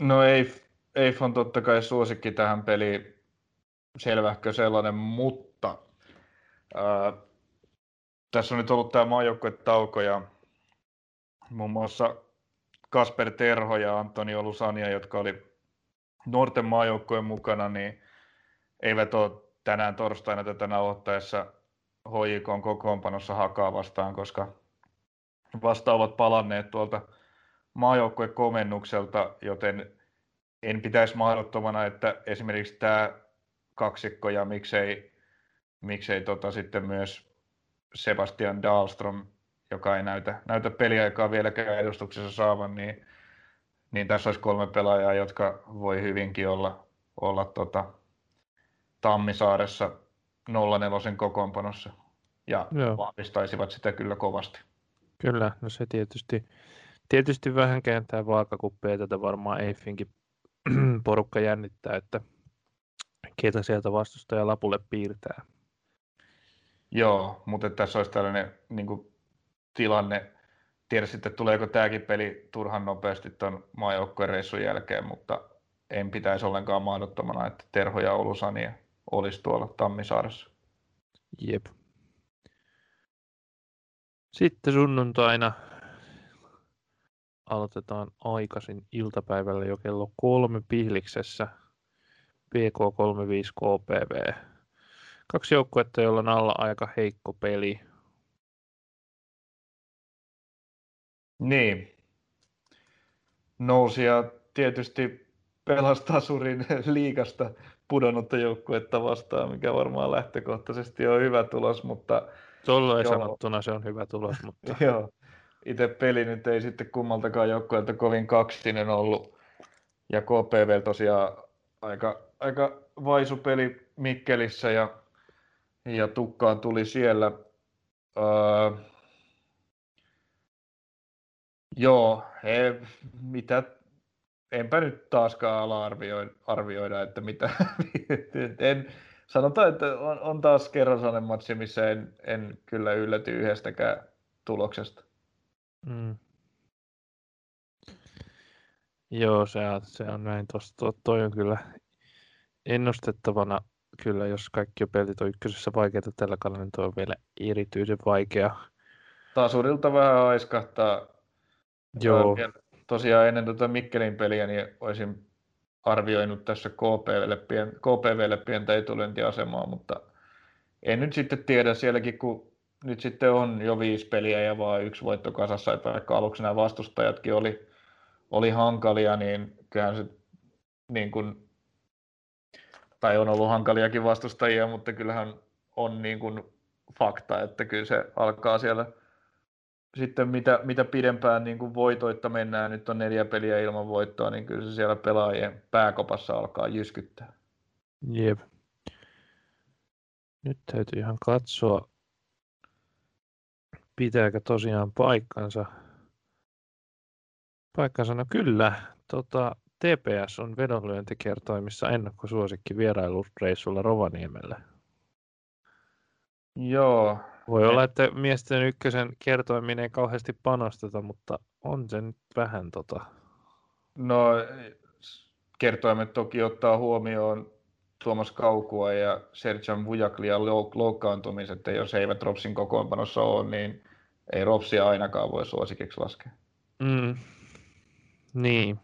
No ei, ei on totta kai suosikki tähän peliin, selvähkö sellainen, mutta ää, tässä on nyt ollut tämä maajoukkuetauko ja muun muassa Kasper Terho ja Antoni Olusania, jotka oli nuorten maajoukkojen mukana, niin eivät ole tänään torstaina tätä nauhoittaessa HJK kokoonpanossa hakaa vastaan, koska vasta ovat palanneet tuolta maajoukkueen komennukselta, joten en pitäisi mahdottomana, että esimerkiksi tämä kaksikko ja miksei, miksei tota sitten myös Sebastian Dahlström, joka ei näytä, näytä peliaikaa vieläkään edustuksessa saavan, niin, niin tässä olisi kolme pelaajaa, jotka voi hyvinkin olla, olla tota, Tammisaaressa 04 kokoonpanossa ja Joo. vahvistaisivat sitä kyllä kovasti. Kyllä, no se tietysti, tietysti vähän kääntää vaakakuppeja tätä varmaan Eiffinkin porukka jännittää, että ketä sieltä vastustaja lapulle piirtää. Joo, mutta tässä olisi tällainen niin kuin, tilanne. Tiedä sitten, tuleeko tämäkin peli turhan nopeasti tuon maajoukkojen reissun jälkeen, mutta en pitäisi ollenkaan mahdottomana, että Terho ja Olusania olisi tuolla Tammisaaressa. Jep. Sitten sunnuntaina aloitetaan aikaisin iltapäivällä jo kello kolme Pihliksessä PK35 KPV. Kaksi joukkuetta, joilla on alla aika heikko peli. Niin. Nousia tietysti pelastaa surin liikasta pudonnutta joukkuetta vastaan, mikä varmaan lähtökohtaisesti on hyvä tulos, mutta... Tuolla ei sanottuna se on hyvä tulos, mutta... joo. Itse peli nyt ei sitten kummaltakaan joukkueelta kovin kaksinen ollut. Ja KPV tosiaan aika, aika vaisu peli Mikkelissä ja, ja tukkaan tuli siellä. Öö, joo, he, mitä, enpä nyt taaskaan ala arvioida, arvioida että mitä, en, sanotaan, että on, on taas kerran sellainen matsi, missä en, en kyllä ylläty yhdestäkään tuloksesta. Mm. Joo, se on, se on näin. Tuosta, toi on kyllä ennustettavana, kyllä jos kaikki pelit on ykkösessä vaikeita tällä kaudella, niin tuo on vielä erityisen vaikea. Tasurilta vähän aiskahtaa. Joo. Tosiaan ennen tuota Mikkelin peliä niin olisin arvioinut tässä KPVlle, pien, KPVlle pientä etulyöntiasemaa, mutta en nyt sitten tiedä sielläkin, kun nyt sitten on jo viisi peliä ja vaan yksi voitto kasassa, että vaikka aluksi nämä vastustajatkin oli, oli hankalia, niin kyllähän se niin kuin, tai on ollut hankaliakin vastustajia, mutta kyllähän on niin kuin fakta, että kyllä se alkaa siellä sitten mitä, mitä pidempään niin kuin voitoitta mennään, nyt on neljä peliä ilman voittoa, niin kyllä se siellä pelaajien pääkopassa alkaa jyskyttää. Jep. Nyt täytyy ihan katsoa, pitääkö tosiaan paikkansa. Paikkansa, no kyllä. Tota, TPS on vedonlyöntikertoimissa ennakkosuosikki vierailureissulla Rovaniemelle. Joo. Voi olla, että miesten ykkösen kertoiminen ei kauheasti panosteta, mutta on se nyt vähän tota... No, kertoimet toki ottaa huomioon Tuomas Kaukua ja Serjan Vujaklian loukkaantumiset, että jos eivät Ropsin kokoonpanossa ole, niin ei Ropsia ainakaan voi suosikiksi laskea. Mm. Niin.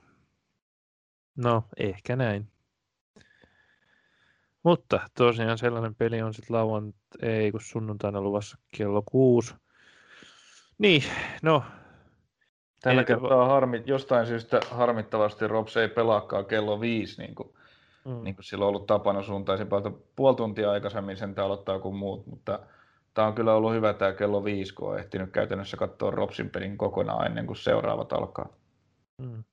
No, ehkä näin. Mutta tosiaan sellainen peli on sitten lauan, ei kun sunnuntaina luvassa kello kuusi. Niin, no. Tällä ei kertaa harmi, jostain syystä harmittavasti Rops ei pelaakaan kello viisi, niin kuin, mm. niin kuin silloin ollut tapana suuntaisin puoli tuntia aikaisemmin sen aloittaa kuin muut, mutta tämä on kyllä ollut hyvä tämä kello viisi, kun on ehtinyt käytännössä katsoa Ropsin pelin kokonaan ennen kuin seuraavat alkaa. Mm.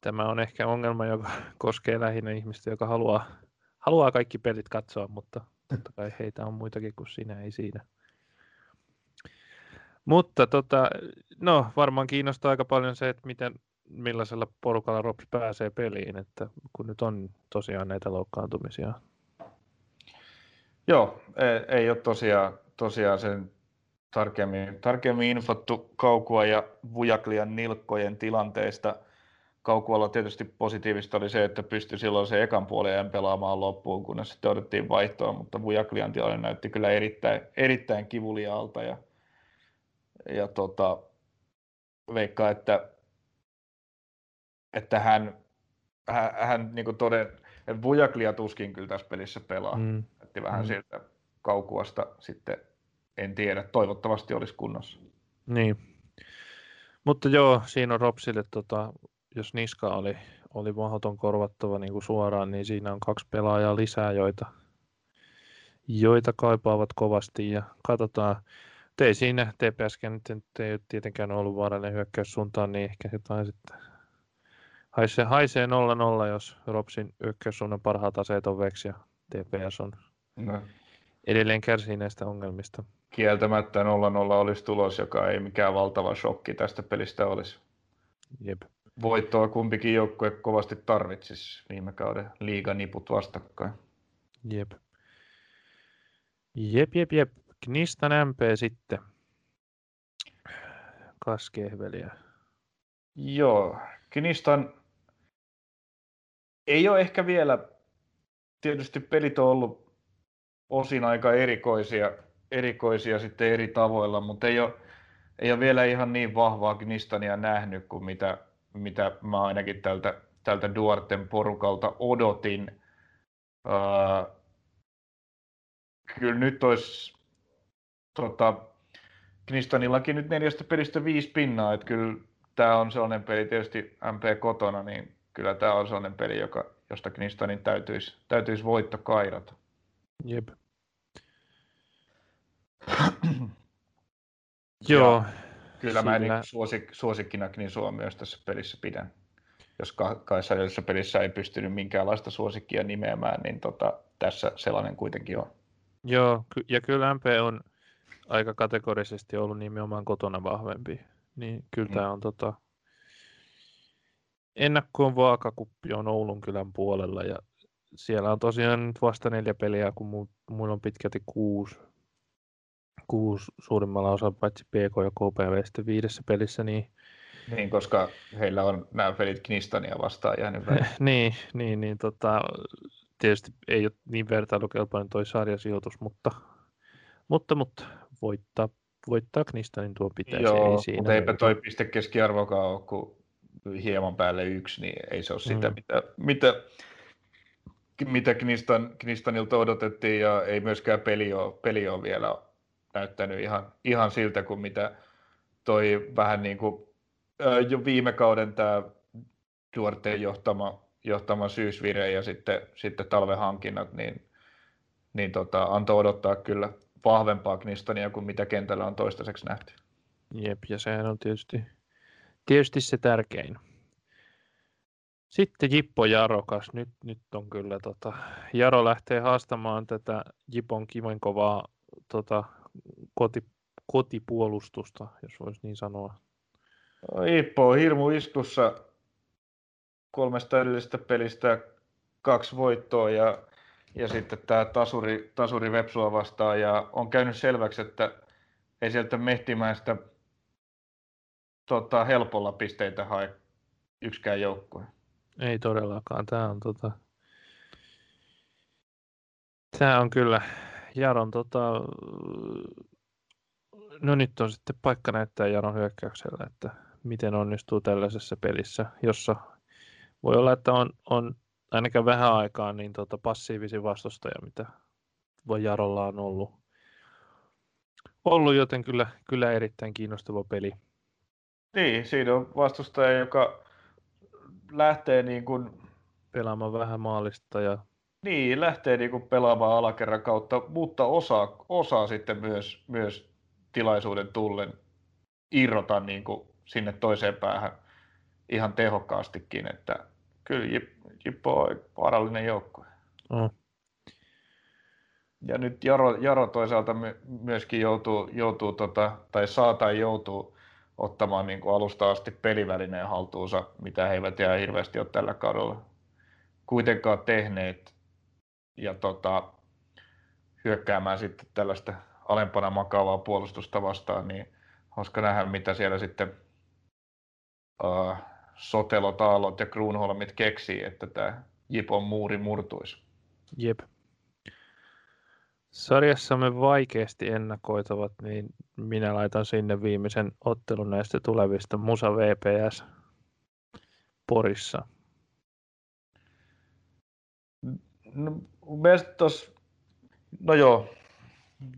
Tämä on ehkä ongelma, joka koskee lähinnä ihmistä, joka haluaa haluaa kaikki pelit katsoa, mutta totta kai heitä on muitakin kuin sinä, ei siinä. Mutta tota, no, varmaan kiinnostaa aika paljon se, että miten, millaisella porukalla Rops pääsee peliin, että kun nyt on tosiaan näitä loukkaantumisia. Joo, ei, ei ole tosiaan, tosiaan sen tarkemmin, tarkemmin infottu Kaukua ja Vujaklian nilkkojen tilanteista – Kaukualla tietysti positiivista oli se, että pystyi silloin se ekan puolen pelaamaan loppuun, kunnes sitten otettiin vaihtoa, mutta Vujaklian tilanne näytti kyllä erittäin, erittäin kivuliaalta ja, ja tota, veikkaa, että, että hän, hän, hän niin toden, Vujaklia tuskin kyllä tässä pelissä pelaa. Mm. Että vähän mm. sieltä Kaukuasta sitten, en tiedä, toivottavasti olisi kunnossa. Niin. Mutta joo, siinä on Ropsille tota, jos Niska oli, oli mahdoton korvattava niin kuin suoraan, niin siinä on kaksi pelaajaa lisää, joita, joita kaipaavat kovasti ja katsotaan. Ei siinä TPS nyt ei ole tietenkään ollut vaarallinen hyökkäys suuntaan, niin ehkä jotain sitten haisee, haisee 0-0, jos Ropsin hyökkäyssuunnan parhaat aseet on veksi ja TPS on no. edelleen kärsii näistä ongelmista. Kieltämättä 0-0 olisi tulos, joka ei mikään valtava shokki tästä pelistä olisi. Jep voittoa kumpikin joukkue kovasti tarvitsisi viime kauden liiganiput vastakkain. Jep. Jep, jep, jep. Knistan MP sitten. Kaskehveliä. Joo, Knistan ei ole ehkä vielä, tietysti pelit on ollut osin aika erikoisia, erikoisia sitten eri tavoilla, mutta ei ole, ei ole vielä ihan niin vahvaa Knistania nähnyt kuin mitä mitä mä ainakin tältä, tältä Duarten porukalta odotin. Uh, kyllä nyt olisi tota, Knistanillakin nyt neljästä pelistä viisi pinnaa, että kyllä tämä on sellainen peli tietysti MP kotona, niin kyllä tämä on sellainen peli, joka, josta Knistanin täytyisi, täytyisi voitto kairata. Jep. Joo. Kyllä mä niin suosik, suosikkina niin Suomi myös tässä pelissä pidän. Jos kahdessa edellisessä pelissä ei pystynyt minkäänlaista suosikkia nimeämään, niin tota, tässä sellainen kuitenkin on. Joo, ja kyllä MP on aika kategorisesti ollut nimenomaan kotona vahvempi. Niin kyllä mm. tämä on tota, ennakkoon vaakakuppi on Oulun kylän puolella ja siellä on tosiaan nyt vasta neljä peliä, kun mu- muilla on pitkälti kuusi kuusi suurimmalla osalla paitsi PK ja KPV sitten viidessä pelissä, niin niin, koska heillä on nämä pelit Knistania vastaan jäänyt niin, niin, niin tota, tietysti ei ole niin vertailukelpoinen toi sarjasijoitus, mutta, mutta, mutta voittaa, voittaa Knistanin tuo pitäisi. Joo, ei siinä mutta eipä toi keskiarvokaan ole kuin hieman päälle yksi, niin ei se ole sitä, mm. mitä, mitä, mitä Knistan, Knistanilta odotettiin, ja ei myöskään peli ole, peli ole vielä näyttänyt ihan, ihan siltä kuin mitä toi vähän niin kuin jo viime kauden tämä Duarten johtama, johtama syysvire ja sitten, sitten talven hankinnat, niin, niin tota, antoi odottaa kyllä vahvempaa Knistania kuin mitä kentällä on toistaiseksi nähty. Jep, ja sehän on tietysti, tietysti se tärkein. Sitten Jippo Jarokas. Nyt, nyt on kyllä, tota, Jaro lähtee haastamaan tätä Jipon kivenkovaa tota, koti, kotipuolustusta, jos voisi niin sanoa. Jippo on hirmu iskussa kolmesta edellisestä pelistä kaksi voittoa ja, ja sitten tämä tasuri, tasuri Vepsua vastaan ja on käynyt selväksi, että ei sieltä Mehtimäistä tota, helpolla pisteitä hae yksikään joukkue. Ei todellakaan. Tämä on, tota... Tämä on kyllä Jaron tota... No nyt on sitten paikka näyttää Jaron hyökkäyksellä, että miten onnistuu tällaisessa pelissä, jossa voi olla, että on, on ainakaan vähän aikaa niin tota passiivisin vastustaja, mitä voi Jarolla on ollut. ollut joten kyllä, kyllä erittäin kiinnostava peli. Niin, siinä on vastustaja, joka lähtee niin kuin... pelaamaan vähän maalista ja niin, lähtee niin kuin pelaamaan alakerran kautta, mutta osaa, osaa sitten myös, myös tilaisuuden tullen irrota niin kuin sinne toiseen päähän ihan tehokkaastikin, että kyllä Jippo on vaarallinen joukkue. Oh. Ja nyt Jaro, Jaro toisaalta myöskin joutuu, joutuu tota, tai saa tai joutuu ottamaan niin kuin alusta asti pelivälineen haltuunsa, mitä he eivät ihan hirveästi ole tällä kaudella kuitenkaan tehneet. Ja tota, hyökkäämään sitten tällaista alempana makaavaa puolustusta vastaan, niin hauska nähdä, mitä siellä sitten uh, Sotelot, Aallot ja Kruunholmit keksii, että tämä Jipon muuri murtuisi. Jep. Sarjassamme vaikeasti ennakoitavat, niin minä laitan sinne viimeisen ottelun näistä tulevista Musa VPS Porissa. No, tos, no joo,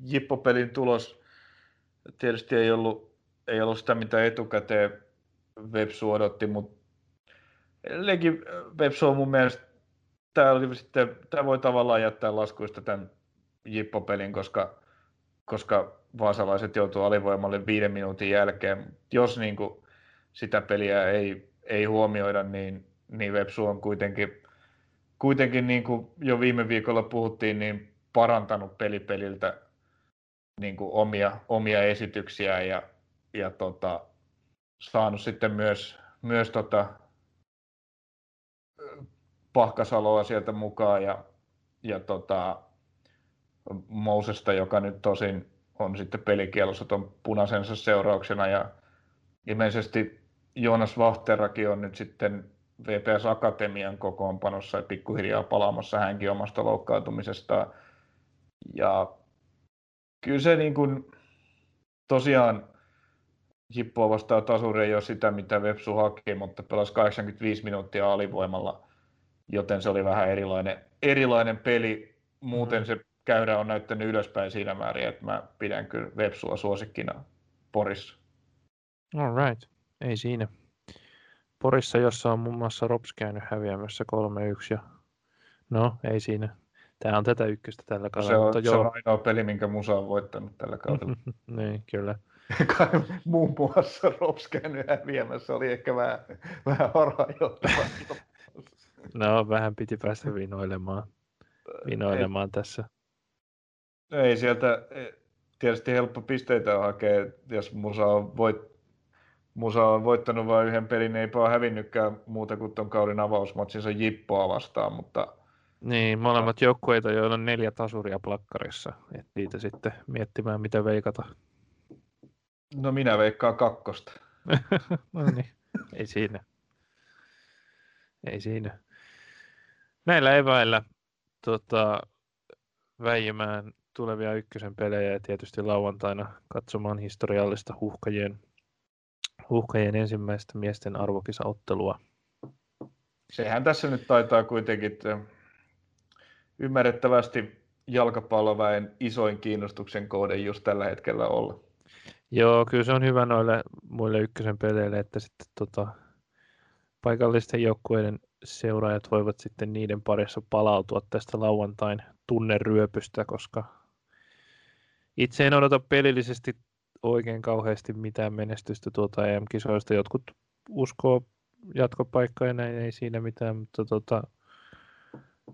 Jippo-pelin tulos tietysti ei ollut, ei ollut sitä, mitä etukäteen Websu odotti, mutta edelleenkin Websu on mun mielestä, tämä, oli sitten, tämä voi tavallaan jättää laskuista tämän Jippo-pelin, koska, koska vaasalaiset joutuu alivoimalle viiden minuutin jälkeen. Jos niin kuin, sitä peliä ei, ei huomioida, niin, niin Websu on kuitenkin, kuitenkin niin kuin jo viime viikolla puhuttiin, niin parantanut pelipeliltä niin kuin omia, omia esityksiä ja, ja tota, saanut sitten myös, myös tota, Pahkasaloa sieltä mukaan ja, ja tota, Mousesta, joka nyt tosin on sitten pelikielossa tuon punaisensa seurauksena ja ilmeisesti Joonas Vahterakin on nyt sitten VPS Akatemian kokoonpanossa ja pikkuhiljaa palaamassa hänkin omasta loukkaantumisestaan. Ja kyllä se niin kuin, tosiaan Jippoa vastaan tasuri ei ole sitä, mitä Vepsu haki, mutta pelasi 85 minuuttia alivoimalla, joten se oli vähän erilainen, erilainen peli. Muuten se käydä on näyttänyt ylöspäin siinä määrin, että mä pidän kyllä Vepsua suosikkina Porissa. All right, ei siinä. Porissa, jossa on muun muassa Rops käynyt häviämässä 3-1 ja no, ei siinä. Tämä on tätä ykköstä tällä kaudella. Se on, mutta se joo. on ainoa peli, minkä Musa on voittanut tällä kaudella. niin, kyllä. muun muassa Rops käynyt häviämässä oli ehkä vähän, vähän harhaanjohtava. no, vähän piti päästä vinoilemaan, vinoilemaan ei, tässä. Ei sieltä e, tietysti helppo pisteitä hakea, jos Musa on, voit, Musa on voittanut vain yhden pelin, ei ole hävinnytkään muuta kuin tuon kauden avausmatsinsa Jippoa vastaan, mutta niin, molemmat joukkueita, joilla on neljä tasuria plakkarissa. Et niitä sitten miettimään, mitä veikata. No minä veikkaan kakkosta. no niin, ei siinä. Ei siinä. Näillä eväillä tota, väijymään tulevia ykkösen pelejä ja tietysti lauantaina katsomaan historiallista huhkajien, huhkajien ensimmäistä miesten arvokisaottelua. Sehän tässä nyt taitaa kuitenkin ymmärrettävästi jalkapalloväen isoin kiinnostuksen kohde just tällä hetkellä olla. Joo, kyllä se on hyvä noille muille ykkösen peleille, että sitten tota, paikallisten joukkueiden seuraajat voivat sitten niiden parissa palautua tästä lauantain tunneryöpystä, koska itse en odota pelillisesti oikein kauheasti mitään menestystä tuota EM-kisoista. Jotkut uskoo jatkopaikkaa ja näin ei siinä mitään, mutta tota,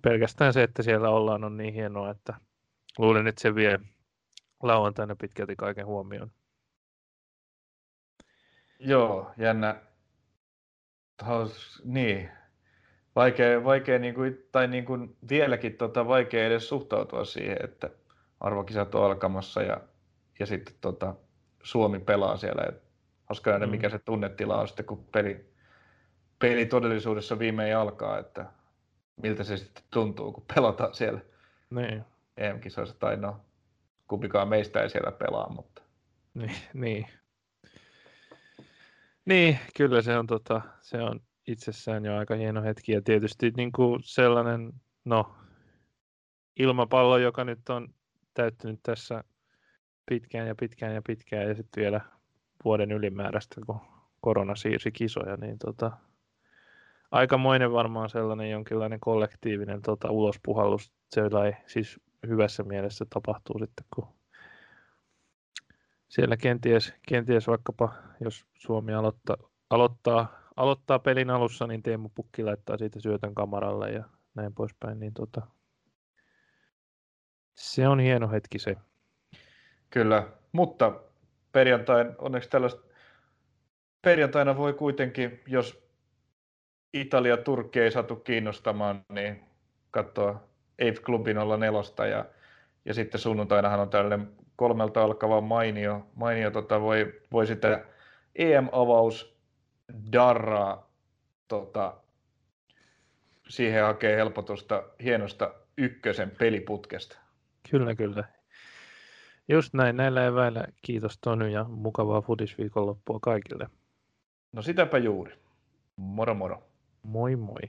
pelkästään se, että siellä ollaan on niin hienoa, että luulen, että se vie lauantaina pitkälti kaiken huomioon. Joo, jännä. Haus, niin, vaikea, vaikea niin kuin, tai niin kuin vieläkin tota, vaikea edes suhtautua siihen, että arvokisat on alkamassa ja, ja sitten tota, Suomi pelaa siellä. Et, hauska nähdä, mm. mikä se tunnetila on sitten, kun peli, peli todellisuudessa viimein alkaa, että miltä se sitten tuntuu, kun pelataan siellä niin. EM-kisoissa. Tai no, kumpikaan meistä ei siellä pelaa, mutta... Niin, niin. Niin, kyllä se on, tota, se on itsessään jo aika hieno hetki. Ja tietysti niin kuin sellainen no, ilmapallo, joka nyt on täyttynyt tässä pitkään ja pitkään ja pitkään ja sitten vielä vuoden ylimääräistä, kun korona siirsi kisoja, niin tota, aikamoinen varmaan sellainen jonkinlainen kollektiivinen tota, ulospuhallus, se ei siis hyvässä mielessä tapahtuu sitten, kun siellä kenties, kenties vaikkapa, jos Suomi aloittaa, aloittaa, aloittaa pelin alussa, niin Teemu Pukki laittaa siitä syötön kamaralle ja näin poispäin, niin tota, se on hieno hetki se. Kyllä, mutta perjantain, onneksi tällaista, perjantaina voi kuitenkin, jos Italia Turkki ei saatu kiinnostamaan, niin katsoa Ape Clubin olla nelosta ja, ja sitten sunnuntainahan on tällainen kolmelta alkava mainio, mainio tota voi, voi sitä EM-avaus darraa tota, siihen hakee helpotusta hienosta ykkösen peliputkesta. Kyllä, kyllä. Just näin, näillä eväillä kiitos Tony ja mukavaa fudisviikonloppua kaikille. No sitäpä juuri. Moro moro. Moi moi.